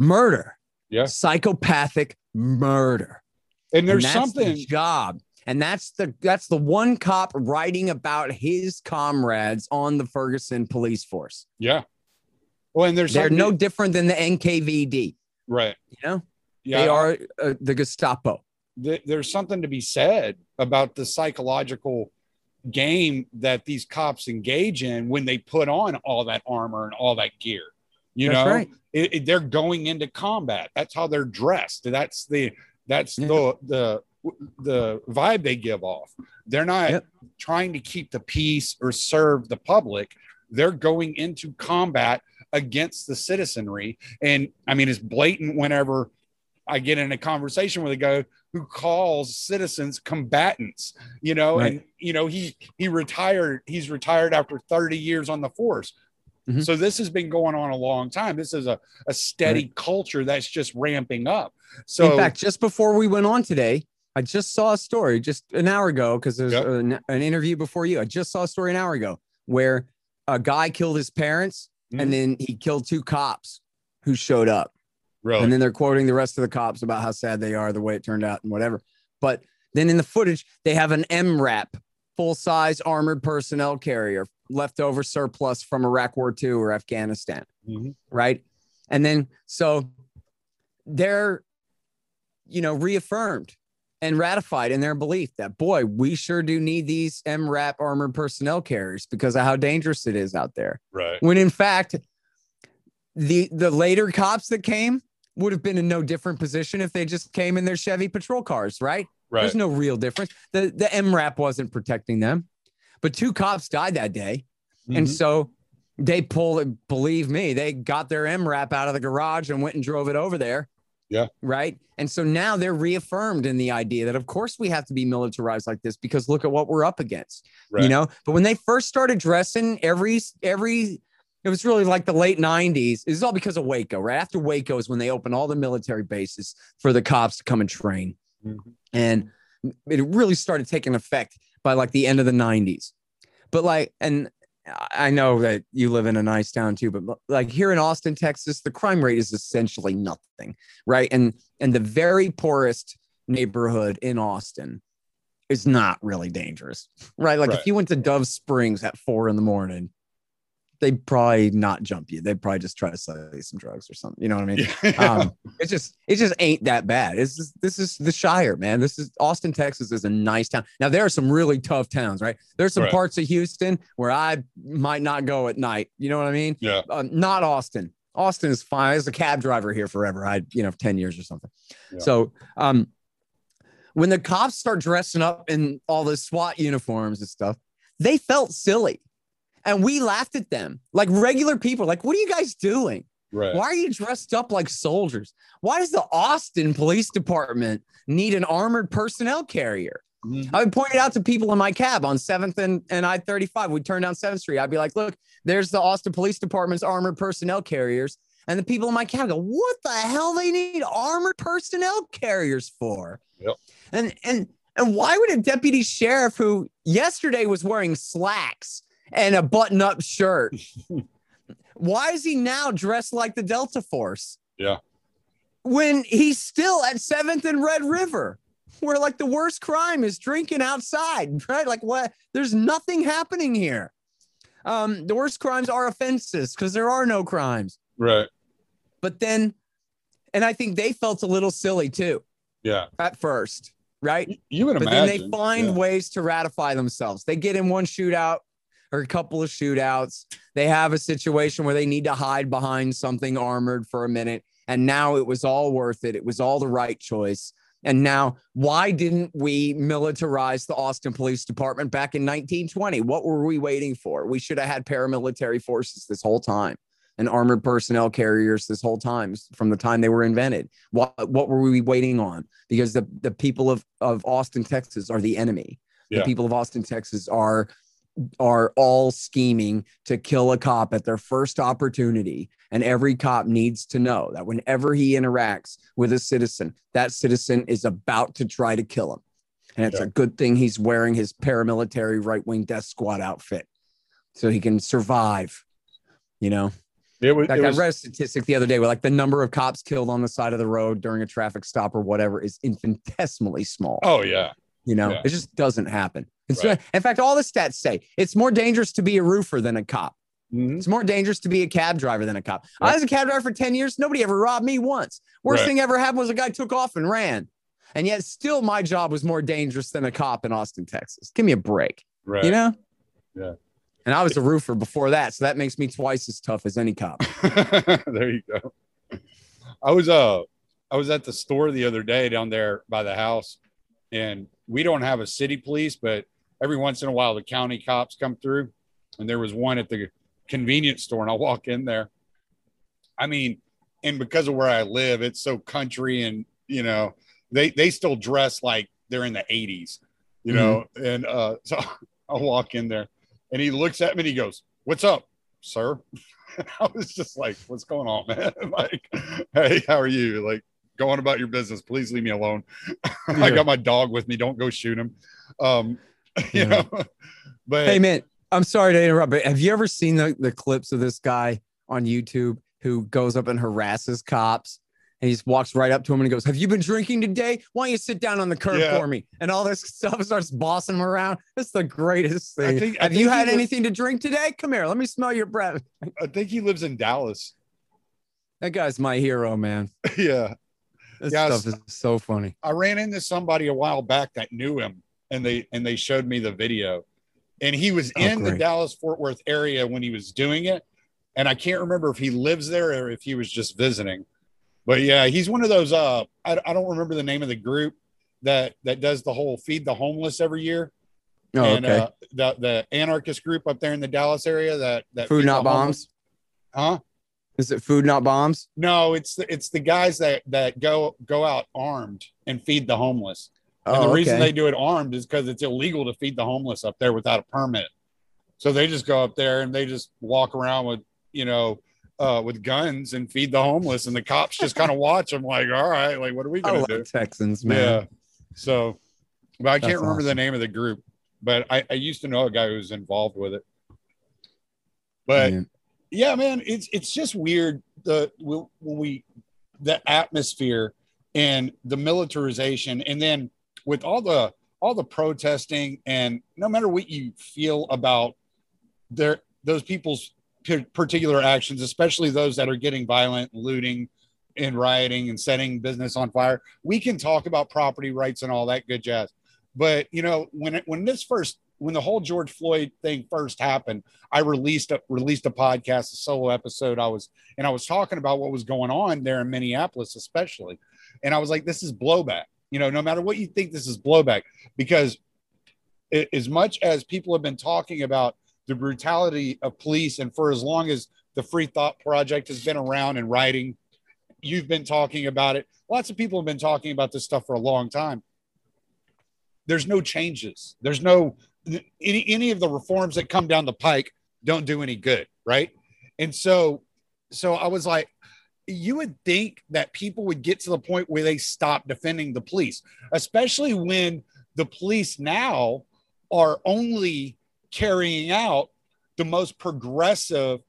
murder. Yeah. Psychopathic murder. And there's and something the job. And that's the that's the one cop writing about his comrades on the Ferguson police force. Yeah. Well, and there's they're no different than the NKVD. Right. You know, yeah. they are uh, the Gestapo. there's something to be said about the psychological game that these cops engage in when they put on all that armor and all that gear. You That's know, right. it, it, they're going into combat. That's how they're dressed. That's the that's yeah. the the the vibe they give off. They're not yep. trying to keep the peace or serve the public. They're going into combat against the citizenry. And I mean, it's blatant whenever I get in a conversation with a guy who calls citizens combatants, you know, right. and you know, he he retired, he's retired after 30 years on the force. Mm-hmm. So this has been going on a long time. This is a, a steady right. culture that's just ramping up. So in fact, just before we went on today, I just saw a story just an hour ago because there's yep. an, an, interview before you. I just saw a story an hour ago where a guy killed his parents mm-hmm. and then he killed two cops who showed up. Really? And then they're quoting the rest of the cops about how sad they are, the way it turned out, and whatever. But then in the footage, they have an MRAP, full size armored personnel carrier, leftover surplus from Iraq War II or Afghanistan, mm-hmm. right? And then so they're, you know, reaffirmed and ratified in their belief that boy, we sure do need these MRAP armored personnel carriers because of how dangerous it is out there. Right. When in fact, the the later cops that came would have been in no different position if they just came in their Chevy patrol cars, right? Right. There's no real difference. The the MRAP wasn't protecting them. But two cops died that day. Mm-hmm. And so they pulled, believe me, they got their MRAP out of the garage and went and drove it over there. Yeah. Right. And so now they're reaffirmed in the idea that, of course, we have to be militarized like this because look at what we're up against. Right. You know, but when they first started dressing every, every, it was really like the late 90s. This is all because of Waco, right? After Waco is when they opened all the military bases for the cops to come and train. Mm-hmm. And it really started taking effect by like the end of the 90s. But like, and I know that you live in a nice town too, but like here in Austin, Texas, the crime rate is essentially nothing, right? And and the very poorest neighborhood in Austin is not really dangerous, right? Like right. if you went to Dove Springs at four in the morning, they'd probably not jump you. They'd probably just try to sell you some drugs or something. You know what I mean? Yeah. Um, [laughs] it just it just ain't that bad. It's just, this is the Shire, man. This is Austin, Texas is a nice town. Now there are some really tough towns, right? There's some right. parts of Houston where I might not go at night. You know what I mean? Yeah. Uh, not Austin. Austin is fine. As a cab driver here forever. I you know 10 years or something. Yeah. So um when the cops start dressing up in all the SWAT uniforms and stuff, they felt silly and we laughed at them like regular people. Like, what are you guys doing? Right. Why are you dressed up like soldiers? Why does the Austin Police Department need an armored personnel carrier? Mm-hmm. I would point it out to people in my cab on 7th and, and I 35. We'd turn down 7th Street. I'd be like, look, there's the Austin Police Department's armored personnel carriers. And the people in my cab go, what the hell they need armored personnel carriers for? Yep. And and and why would a deputy sheriff who yesterday was wearing slacks and a button up shirt. [laughs] Why is he now dressed like the Delta Force? Yeah. When he's still at 7th and Red River, where like the worst crime is drinking outside, [laughs] right? Like what? There's nothing happening here. um, the worst crimes are offenses because there are no crimes. Right. But then, and I think they felt a little silly too Yeah. at first, right? You would But imagine. then they find yeah. ways to ratify themselves. They get in one shootout or a couple of shootouts. They have a situation where they need to hide behind something armored for a minute. And now it was all worth it. It was all the right choice. And now, why didn't we militarize the Austin Police Department back in 1920? What were we waiting for? We should have had paramilitary forces this whole time and armored personnel carriers this whole time from the time they were invented. What, what were we waiting on? Because the, the people of, of Austin, Texas are the enemy. The people of Austin, Texas are are all scheming to kill a cop at their first opportunity. And every cop needs to know that whenever he interacts with a citizen, that citizen is about to try to kill him. And it's Yeah. a good thing he's wearing his paramilitary right wing death squad outfit so he can survive. You know, It was, like it I read a statistic the other day where like the number of cops killed on the side of the road during a traffic stop or whatever is infinitesimally small. oh yeah. You know, Yeah. it just doesn't happen. It's Right. in fact, all the stats say it's more dangerous to be a roofer than a cop. Mhm. It's more dangerous to be a cab driver than a cop. Yeah. I was a cab driver for 10 years. Nobody ever robbed me once. Worst Right. thing ever happened was a guy took off and ran. And yet still my job was more dangerous than a cop in Austin, Texas. Give me a break. Right. You know? Yeah. And I was a roofer before that. So that makes me twice as tough as any cop. [laughs] there you go. I was uh I was at the store the other day down there by the house, and we don't have a city police, but every once in a while the county cops come through, and there was one at the convenience store, and I walk in there. I mean, and because of where I live, it's so country, and you know, they they still dress like they're in the '80s, you know, and uh, [laughs] so I walk in there, and he looks at me and he goes, "What's up, sir?" [laughs] I was just like, "What's going on, man? [laughs] like, hey, how are you? Like, go on about your business. Please leave me alone. [laughs] I got my dog with me. Don't go shoot him." Um, [laughs] you Yeah. know, but Hey man, I'm sorry to interrupt, but have you ever seen the, the clips of this guy on YouTube who goes up and harasses cops? And he just walks right up to him and he goes, Have you been drinking today? Why don't you sit down on the curb Yeah. for me? And all this [laughs] stuff starts bossing him around. That's the greatest I thing. think- I Have you had was- anything to drink today? Come here. Let me smell your breath. I think he lives in Dallas. That guy's my hero, man. yeah, This Yeah, stuff is so funny. I ran into somebody a while back that knew him, and they and they showed me the video, and he was Oh, in the. Dallas Fort Worth area when he was doing it, and I can't remember if he lives there or if he was just visiting, but yeah, he's one of those. Uh, I, I don't remember the name of the group that that does the whole feed the homeless every year. Oh, and, okay. Uh, the the anarchist group up there in the Dallas area that that Food not the homeless- bombs. huh? Is it food not bombs? No, it's the, it's the guys that that go go out armed and feed the homeless. Oh, and the reason they do it armed is because it's illegal to feed the homeless up there without a permit. So they just go up there and they just walk around with, you know, uh, with guns and feed the homeless, and the cops just kind of [laughs] watch them like, all right, like what are we gonna do? Texans, man. Yeah. So, but I can't That's remember the name of the group, but I, I used to know a guy who was involved with it. But Man. Yeah, man, it's it's just weird the when we the atmosphere and the militarization, and then with all the all the protesting, and no matter what you feel about their those people's particular actions, especially those that are getting violent, looting, and rioting and setting business on fire, we can talk about property rights and all that good jazz. But you know, when it, when this first when the whole George Floyd thing first happened, I released a released a podcast, a solo episode. I was and I was talking about what was going on there in Minneapolis, especially. And I was like, this is blowback. You know, no matter what you think, this is blowback because it, as much as people have been talking about the brutality of police, and for as long as the Free Thought Project has been around and writing, you've been talking about it. Lots of people have been talking about this stuff for a long time. There's no changes. There's no any any of the reforms that come down the pike don't do any good, right? And so, so I was like, you would think that people would get to the point where they stop defending the police, especially when the police now are only carrying out the most progressive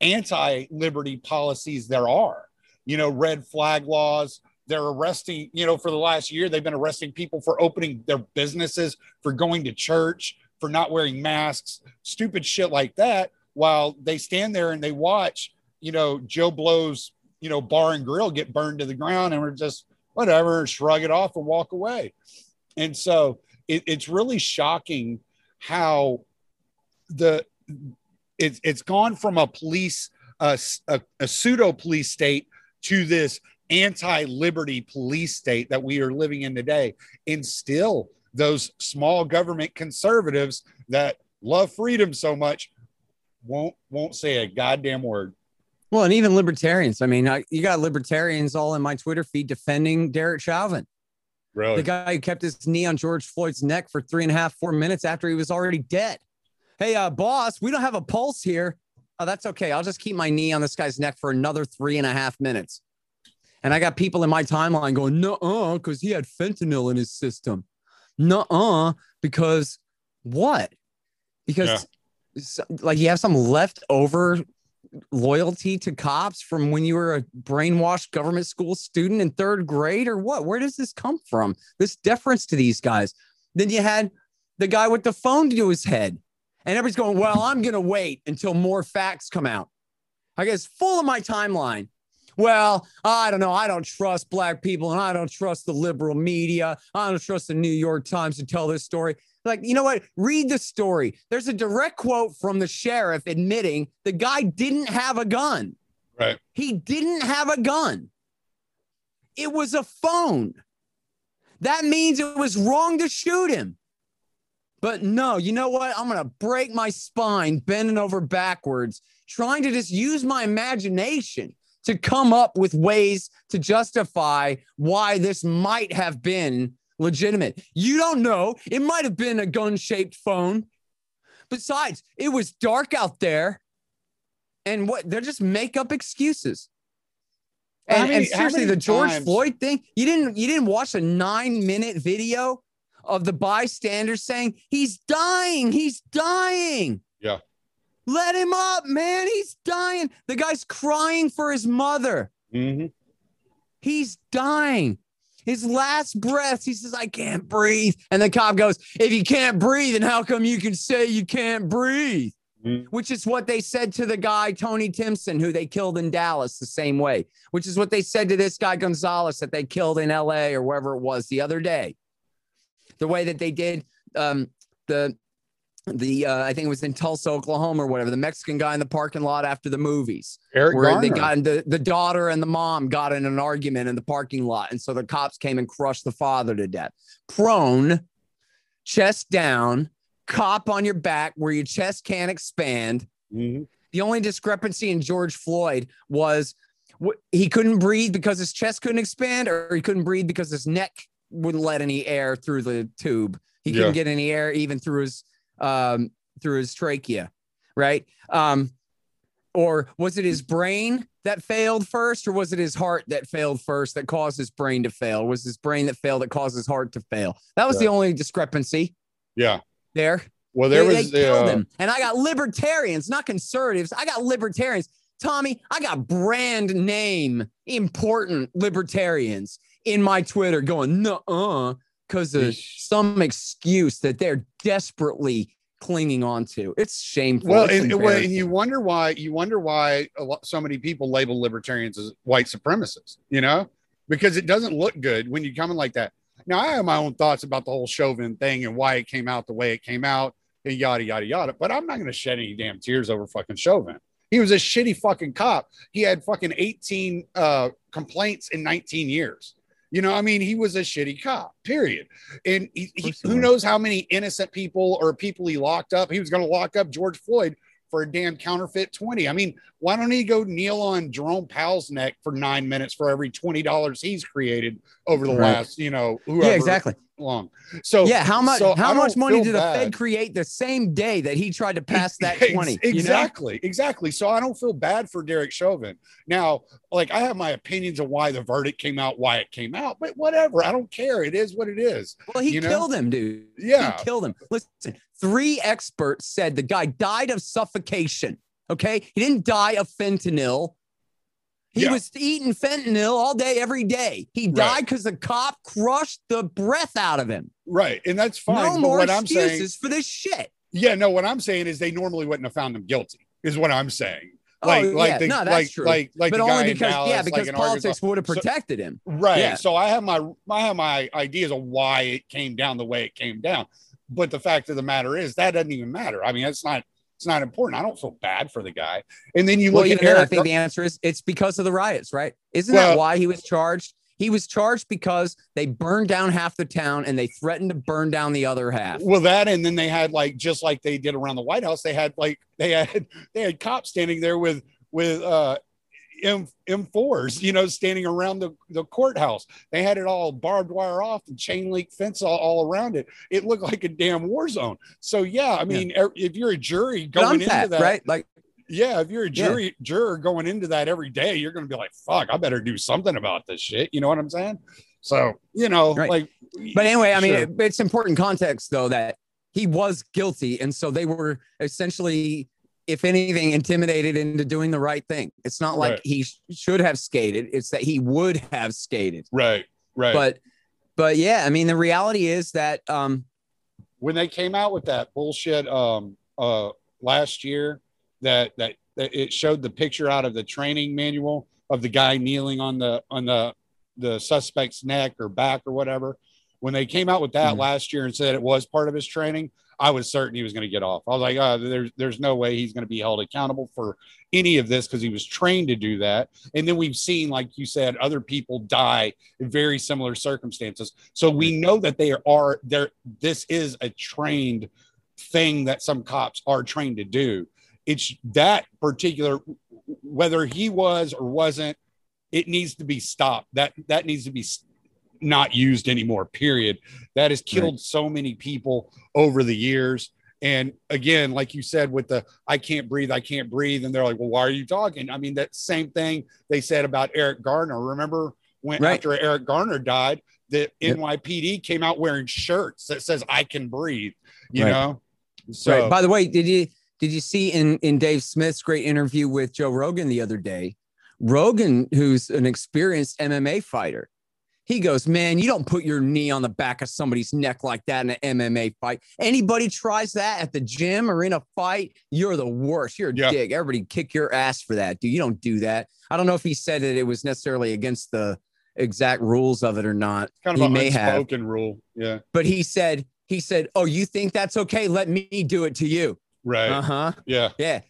anti-liberty policies there are. You know, red flag laws. They're arresting, you know, for the last year, they've been arresting people for opening their businesses, for going to church, for not wearing masks, stupid shit like that. while they stand there and they watch, you know, Joe Blow's, you know, bar and grill get burned to the ground and we're just whatever, shrug it off and walk away. And so it, it's really shocking how the it's it's gone from a police uh, a, a pseudo police state to this anti-liberty police state that we are living in today and still those small government conservatives that love freedom so much won't won't say a goddamn word. Well and even libertarians. I mean I, you got libertarians all in my twitter feed defending derek chauvin. Really? The guy who kept his knee on george floyd's neck for three and a half four minutes after he was already dead. Hey uh boss we don't have a pulse here. Oh that's okay. I'll just keep my knee on this guy's neck for another three and a half minutes. And I got people in my timeline going, no, because he had fentanyl in his system. No, uh, because what? Because yeah. like you have some leftover loyalty to cops from when you were a brainwashed government school student in third grade or what? Where does this come from? This deference to these guys. Then you had the guy with the phone to his head. And everybody's going, well, I'm going to wait until more facts come out. I guess full of my timeline well, I don't know. I don't trust black people and I don't trust the liberal media. I don't trust the New York Times to tell this story. Like, you know what? Read the story. There's a direct quote from the sheriff admitting the guy didn't have a gun. Right. He didn't have a gun. It was a phone. That means it was wrong to shoot him. But no, you know what? I'm going to break my spine bending over backwards, trying to just use my imagination to come up with ways to justify why this might have been legitimate. You don't know. It might have been a gun shaped phone. Besides, it was dark out there. And what they're just make up excuses. And, many, and seriously, the George times? Floyd thing, you didn't you didn't watch a nine minute video of the bystanders saying he's dying, he's dying. Let him up, man. He's dying. The guy's crying for his mother. Mm-hmm. He's dying. His last breath, he says, I can't breathe. And the cop goes, If you can't breathe, then how come you can say you can't breathe? Mm-hmm. Which is what they said to the guy, Tony Timpson, who they killed in Dallas the same way, which is what they said to this guy, Gonzalez, that they killed in LA or wherever it was the other day. The way that they did um, the the uh, I think it was in Tulsa, Oklahoma, or whatever. The Mexican guy in the parking lot after the movies, Eric where Garner. they got the the daughter and the mom got in an argument in the parking lot, and so the cops came and crushed the father to death. Prone, chest down, cop on your back where your chest can't expand. Mm-hmm. The only discrepancy in George Floyd was he couldn't breathe because his chest couldn't expand, or he couldn't breathe because his neck wouldn't let any air through the tube. He couldn't get any air even through his um, through his trachea, right? Um, or was it his brain that failed first, or was it his heart that failed first that caused his brain to fail? Was his brain that failed that caused his heart to fail? That was yeah. the only discrepancy. Yeah. There. Well, there they, was they killed uh... him, and I got libertarians, not conservatives. I got libertarians. Tommy, I got brand name important libertarians in my Twitter going, no, uh, because of some excuse that they're desperately clinging on to. It's shameful. Well, it's and, and, you wonder why you wonder why lot, so many people label libertarians as white supremacists. You know, because it doesn't look good when you come in like that. Now, I have my own thoughts about the whole Chauvin thing and why it came out the way it came out and yada yada yada. But I'm not going to shed any damn tears over fucking Chauvin. He was a shitty fucking cop. He had fucking 18 uh, complaints in 19 years. You know, I mean, he was a shitty cop, period. And he, he, who knows how many innocent people or people he locked up. He was going to lock up George Floyd for a damn counterfeit 20. I mean, why don't he go kneel on Jerome Powell's neck for nine minutes for every $20 he's created over the right. last, you know, yeah, exactly long. So yeah, how much so how much money did the bad. Fed create the same day that he tried to pass [laughs] that 20? Exactly, you know? exactly. So I don't feel bad for Derek Chauvin. Now, like I have my opinions of why the verdict came out, why it came out, but whatever. I don't care. It is what it is. Well, he killed know? him, dude. Yeah. He killed him. Listen, three experts said the guy died of suffocation. Okay. He didn't die of fentanyl. He yeah. was eating fentanyl all day, every day. He died because right. the cop crushed the breath out of him. Right. And that's fine. No more excuses saying, for this shit. Yeah, no, what I'm saying is they normally wouldn't have found him guilty. is what I'm saying. Oh, like, oh, like, yeah. the, no, that's like, true. like, like, but only because, Dallas, yeah, because like politics would have protected so, him. Right. Yeah. So I have my, I have my ideas of why it came down the way it came down. But the fact of the matter is that doesn't even matter. I mean, it's not, it's not important. I don't feel bad for the guy. And then you look well, at Eric. I think the answer is it's because of the riots, right? Isn't well, that why he was charged? He was charged because they burned down half the town and they threatened to burn down the other half. Well, that and then they had like just like they did around the White House, they had like they had [laughs] they had cops standing there with with uh M M4s, you know, standing around the, the courthouse. They had it all barbed wire off and chain link fence all, all around it. It looked like a damn war zone. So yeah, I mean, yeah. if you're a jury going into that, right? Like yeah, if you're a jury yeah. juror going into that every day, you're going to be like, "Fuck, I better do something about this shit." You know what I'm saying? So you know, right. like. But anyway, I mean, it, it's important context though that he was guilty, and so they were essentially, if anything, intimidated into doing the right thing. It's not like right. he sh- should have skated; it's that he would have skated. Right. Right. But, but yeah, I mean, the reality is that um, when they came out with that bullshit um uh last year that that, that it showed the picture out of the training manual of the guy kneeling on the on the the suspect's neck or back or whatever. When they came out with that mm-hmm. last year and said it was part of his training, I was certain he was going to get off. I was like, oh, there's there's no way he's going to be held accountable for any of this because he was trained to do that. And then we've seen, like you said, other people die in very similar circumstances. So we know that they are there. This is a trained thing that some cops are trained to do it's that particular whether he was or wasn't it needs to be stopped that that needs to be not used anymore period that has killed right. so many people over the years and again like you said with the i can't breathe i can't breathe and they're like well why are you talking i mean that same thing they said about eric garner remember when right. after eric garner died the yep. nypd came out wearing shirts that says i can breathe you right. know so right. by the way did you did you see in in Dave Smith's great interview with Joe Rogan the other day? Rogan, who's an experienced MMA fighter, he goes, "Man, you don't put your knee on the back of somebody's neck like that in an MMA fight. Anybody tries that at the gym or in a fight, you're the worst. You're a yeah. dick. Everybody kick your ass for that, dude. You don't do that." I don't know if he said that it was necessarily against the exact rules of it or not. Kind of he may unspoken have. rule, yeah. But he said, he said, "Oh, you think that's okay? Let me do it to you." Right. Uh huh. Yeah. Yeah.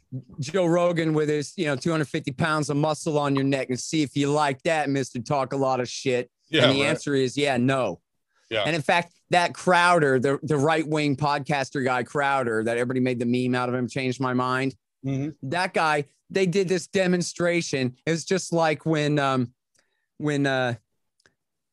Joe Rogan with his, you know, 250 pounds of muscle on your neck and see if you like that, Mister. Talk a lot of shit. Yeah, and the right. answer is, yeah, no. Yeah. And in fact, that Crowder, the, the right wing podcaster guy, Crowder, that everybody made the meme out of him, changed my mind. Mm-hmm. That guy, they did this demonstration. It was just like when, um, when, uh,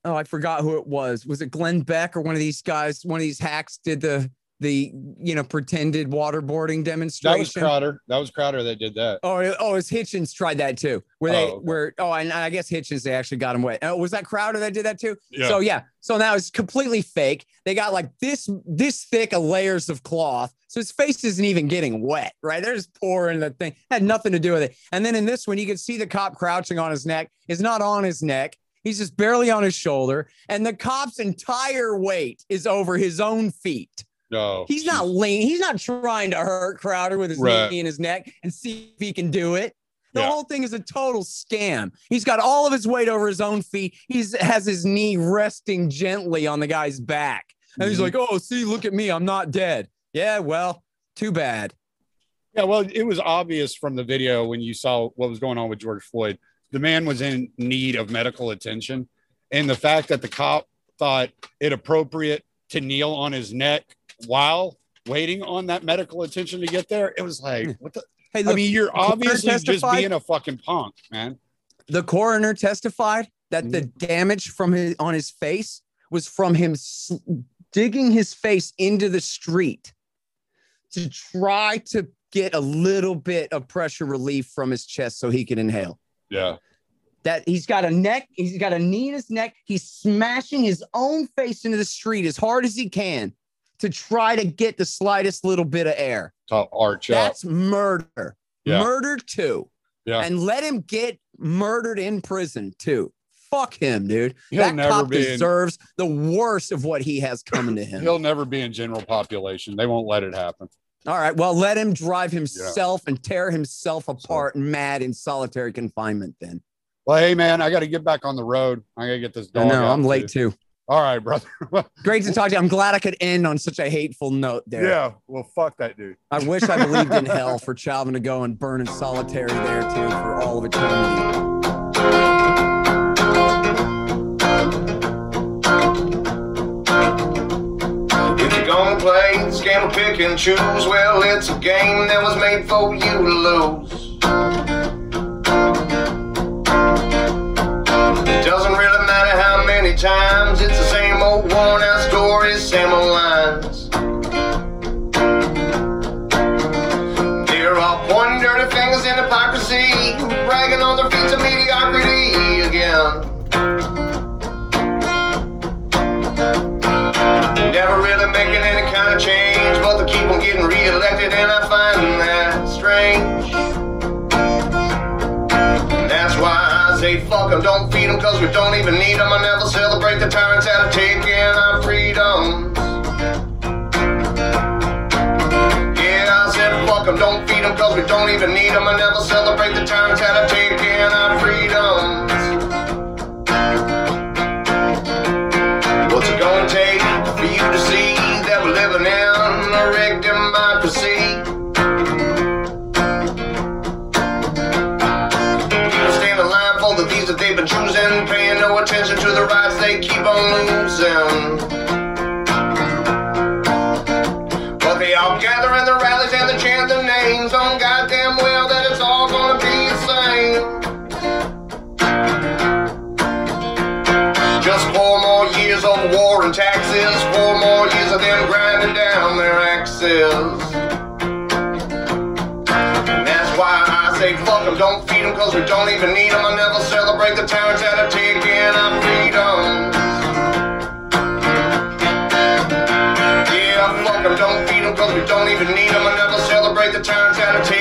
oh, I forgot who it was. Was it Glenn Beck or one of these guys? One of these hacks did the the you know pretended waterboarding demonstration. That was Crowder. That was Crowder that did that. Oh, oh, it's Hitchens tried that too. Where they oh, okay. were oh, and I guess Hitchens they actually got him wet. Oh, was that Crowder that did that too? Yeah. So yeah, so now it's completely fake. They got like this this thick of layers of cloth, so his face isn't even getting wet. Right, they're just pouring the thing. Had nothing to do with it. And then in this one, you can see the cop crouching on his neck. Is not on his neck. He's just barely on his shoulder, and the cop's entire weight is over his own feet. No, he's not lean. He's not trying to hurt Crowder with his right. knee in his neck and see if he can do it. The yeah. whole thing is a total scam. He's got all of his weight over his own feet. He's has his knee resting gently on the guy's back. And mm-hmm. he's like, "Oh, see, look at me. I'm not dead." Yeah, well, too bad. Yeah, well, it was obvious from the video when you saw what was going on with George Floyd. The man was in need of medical attention, and the fact that the cop thought it appropriate to kneel on his neck while waiting on that medical attention to get there, it was like, hmm. what the? Hey, look, I mean, you're obviously just being a fucking punk, man. The coroner testified that the mm-hmm. damage from his on his face was from him digging his face into the street to try to get a little bit of pressure relief from his chest so he can inhale. Yeah. That he's got a neck, he's got a knee in his neck. He's smashing his own face into the street as hard as he can to try to get the slightest little bit of air. To arch That's up. murder. Yeah. Murder too. Yeah. And let him get murdered in prison too. Fuck him, dude. He'll that cop deserves in, the worst of what he has coming to him. He'll never be in general population. They won't let it happen. All right. Well, let him drive himself yeah. and tear himself apart so. mad in solitary confinement then. Well, hey man, I got to get back on the road. I got to get this dog. No, I'm late too. All right, brother. [laughs] Great to talk to you. I'm glad I could end on such a hateful note there. Yeah. Well, fuck that dude. I wish I believed in [laughs] hell for Chauvin to go and burn in solitary there too for all of eternity. If you're gonna play this game of pick and choose, well, it's a game that was made for you to lose. Hypocrisy, bragging on their feats of mediocrity again. Never really making any kind of change, but they keep on getting re-elected, and I find that strange. That's why I say fuck them, don't feed them cause we don't even need them. I never celebrate the tyrants that are taking our freedoms. Fuck them, don't feed them cause we don't even need them. I never celebrate the times that are taking our freedoms. What's it gonna take for you to see that we're living in a rigged democracy? Stand in line folded these that they've been choosing, paying no attention to the rights they keep their axes. say fuck them, don't feed them cause we don't even need them. I never celebrate the tyrants that are taking our freedom. Yeah, fuck them, don't feed them cause we don't even need them. I never celebrate the tyrants that are taking